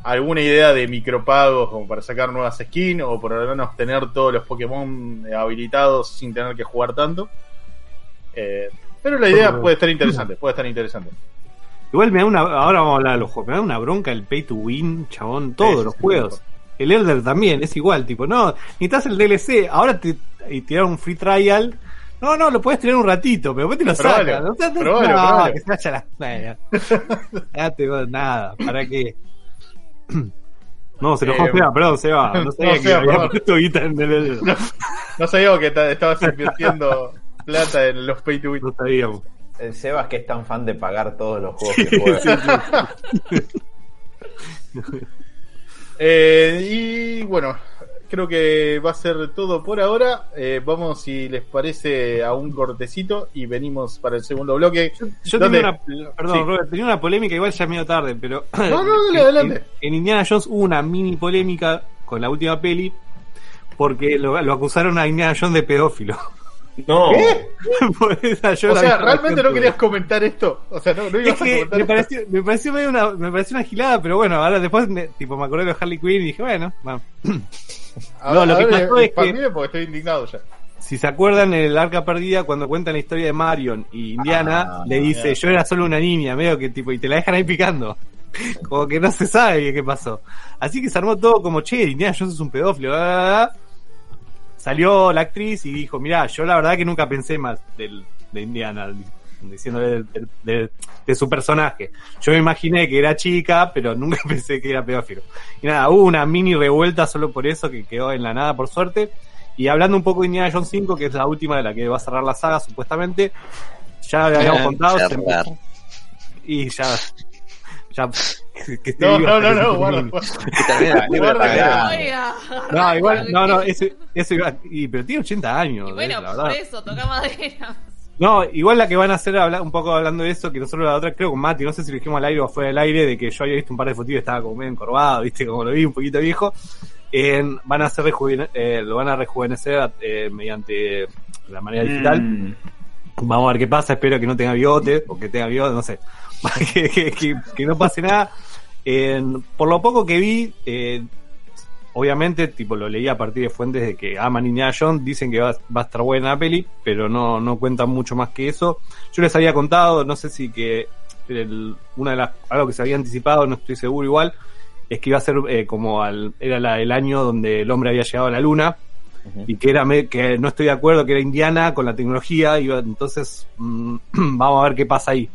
alguna idea de micropagos como para sacar nuevas skins o por lo menos tener todos los Pokémon eh, habilitados sin tener que jugar tanto. Eh, pero la idea puede estar interesante, puede estar interesante. Igual me da una. Ahora vamos a hablar de los juegos. Me da una bronca el pay to win, chabón. Todos Sí, los sí, juegos. Sí. El Elder también, es igual, tipo, no, necesitas el DLC, ahora te y tirar un free trial. No, no, lo puedes tirar un ratito, pero después te lo Probalo, sacas. No, probalo, no, probalo. que se vaya la. Nada, ¿para qué? No, se enojó Eh, Seba, perdón, Seba. No sabía no, que Seba, había perdón. puesto guita en el Elder. No, no sabíamos que ta- estabas invirtiendo plata en los pay to win. No sabíamos. El Sebas que es tan fan de pagar todos los juegos que juega. Eh, y bueno, creo que va a ser todo por ahora. Eh, vamos, si les parece, a un cortecito y venimos para el segundo bloque. Yo tenía una, perdón, Sí. Robert, tenía una polémica, igual ya es medio tarde, pero. No, no, dale, en- adelante. En, en Indiana Jones hubo una mini polémica con la última peli, porque lo, lo acusaron a Indiana Jones de pedófilo. No. Yo O sea, realmente no querías comentar esto. O sea, no, no Es ibas a que comentar me esto. pareció, me pareció medio una, me pareció una gilada, pero bueno, ahora después me, tipo, me acordé de Harley Quinn y dije, bueno, vamos. A- no, lo a que ver, pasó es que- porque estoy indignado ya. Si se acuerdan, en el arca perdida, cuando cuentan la historia de Marion y Indiana, Ah, le dice, yo era solo una niña, medio que tipo, y te la dejan ahí picando. Como que no se sabe qué pasó. Así que se armó todo como, che, Indiana Jones es un pedófilo. bla, bla, bla. Salió la actriz y dijo, mirá, yo la verdad que nunca pensé más del, de Indiana, diciéndole de su personaje. Yo me imaginé que era chica, pero nunca pensé que era pedófilo. Y nada, hubo una mini revuelta solo por eso que quedó en la nada, por suerte. Y hablando un poco de Indiana Jones 5, que es la última de la que va a cerrar la saga, supuestamente, ya le habíamos contado. se y ya. Ya. Que esté No, vivo no, no, no, guarda. No, igual, no, no, eso, eso iba. Y, pero tiene 80 años. Y bueno, eh, la por verdad. eso, toca madera. No, igual la que van a hacer habla- un poco hablando de eso, que nosotros la otra, creo con Mati, no sé si lo dijimos al aire o fuera del aire, de que yo había visto un par de fotos y estaba como medio encorvado, viste, como lo vi un poquito viejo. En- van a hacer rejuvene- eh, lo van a rejuvenecer eh, mediante la manera digital. Mm. Vamos a ver qué pasa, espero que no tenga bigote, o que tenga bigote, no sé. que, que- que- que no pase nada. En- por lo poco que vi, eh, obviamente, tipo, lo leí a partir de fuentes de que aman Indiana Jones, dicen que va, va a estar buena la peli, pero no, no cuentan mucho más que eso. Yo les había contado, no sé si que el- una de las, algo que se había anticipado, no estoy seguro igual, es que iba a ser eh, como al, era la- el año donde el hombre había llegado a la luna, y que era que no estoy de acuerdo que era Indiana con la tecnología y entonces mm, vamos a ver qué pasa ahí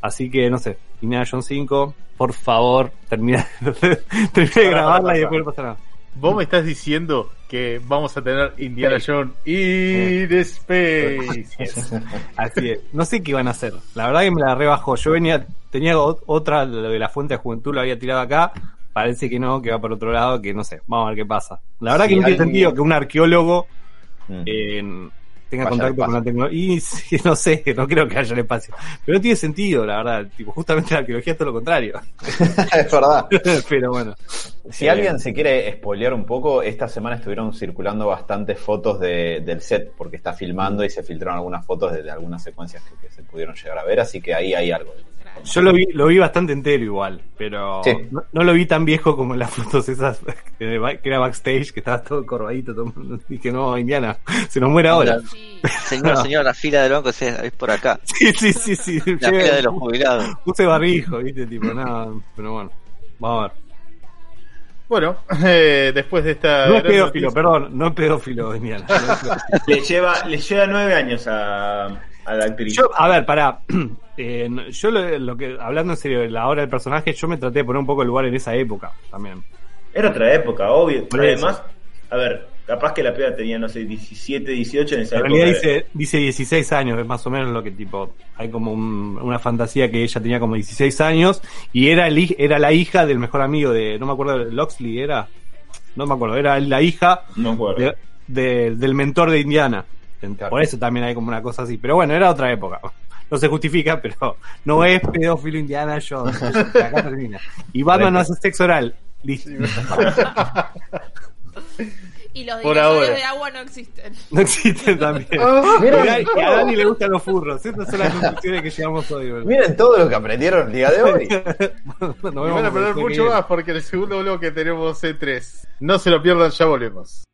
así que no sé Indiana Jones 5 por favor termina, termina de grabarla y después no pasa nada. Vos me estás diciendo que vamos a tener Indiana Jones y the Space. así es. No sé qué iban a hacer. La verdad que me la rebajó yo venía tenía otra lo de la fuente de juventud lo había tirado acá. Parece que no que va por otro lado que no sé. Vamos a ver qué pasa. La verdad que no tiene sentido que un arqueólogo Mm. En- tenga Vaya contacto con la tecnología. Y sí, no sé, no creo que haya el espacio. Pero no tiene sentido, la verdad. Tipo, justamente la arqueología es todo lo contrario. es verdad. Pero bueno. Si Eh, alguien se quiere spoilear un poco, esta semana estuvieron circulando bastantes fotos de- del set, porque está filmando y se filtraron algunas fotos de, de algunas secuencias que, que se pudieron llegar a ver, así que ahí hay algo. Yo lo vi, lo vi bastante entero igual, pero Sí. no, no lo vi tan viejo como en las fotos esas que, era backstage, que estaba todo corvadito. Todo, y que no, Indiana, se nos muere ahora. Sí. Señor, señor, la fila del banco es, es por acá. Sí, sí, sí, sí. La fila de los jubilados. Puse barbijo, viste, tipo, nada, pero bueno. Vamos a ver. Bueno, eh, después de esta. No es pedófilo, noticia- perdón, no es pedófilo, Indiana. No es pedófilo. Le lleva, le lleva nueve años a, a la actriz. Yo, a ver, pará. Eh, yo lo, lo que, hablando en serio de la hora del personaje, yo me traté de poner un poco el lugar en esa época también. Era otra época, obvio. Por eso. Además, a ver, capaz que la piba tenía, no sé, 17, 18 en esa En época. realidad dice, dice 16 años, es más o menos lo que tipo, hay como un- una fantasía que ella tenía como 16 años y era, el, era la hija del mejor amigo de, no me acuerdo, Loxley era, no me acuerdo, era la hija No me acuerdo. de- de- del mentor de Indiana. Claro. Por eso también hay como una cosa así. Pero bueno, era otra época. No se justifica, pero no es pedófilo Indiana Jones. Acá termina. Y Batman no hace sexo oral. Listo. Y los Por dinosaurios ahora. de agua no existen. No existen también. Miren, Mirá, y a Dani le gustan los furros. Estas son las conclusiones que llegamos hoy. ¿verdad? miren todo lo que aprendieron el día de hoy. Nos Y van a perder el mucho más porque el segundo bloque tenemos C3. No se lo pierdan, ya volvemos.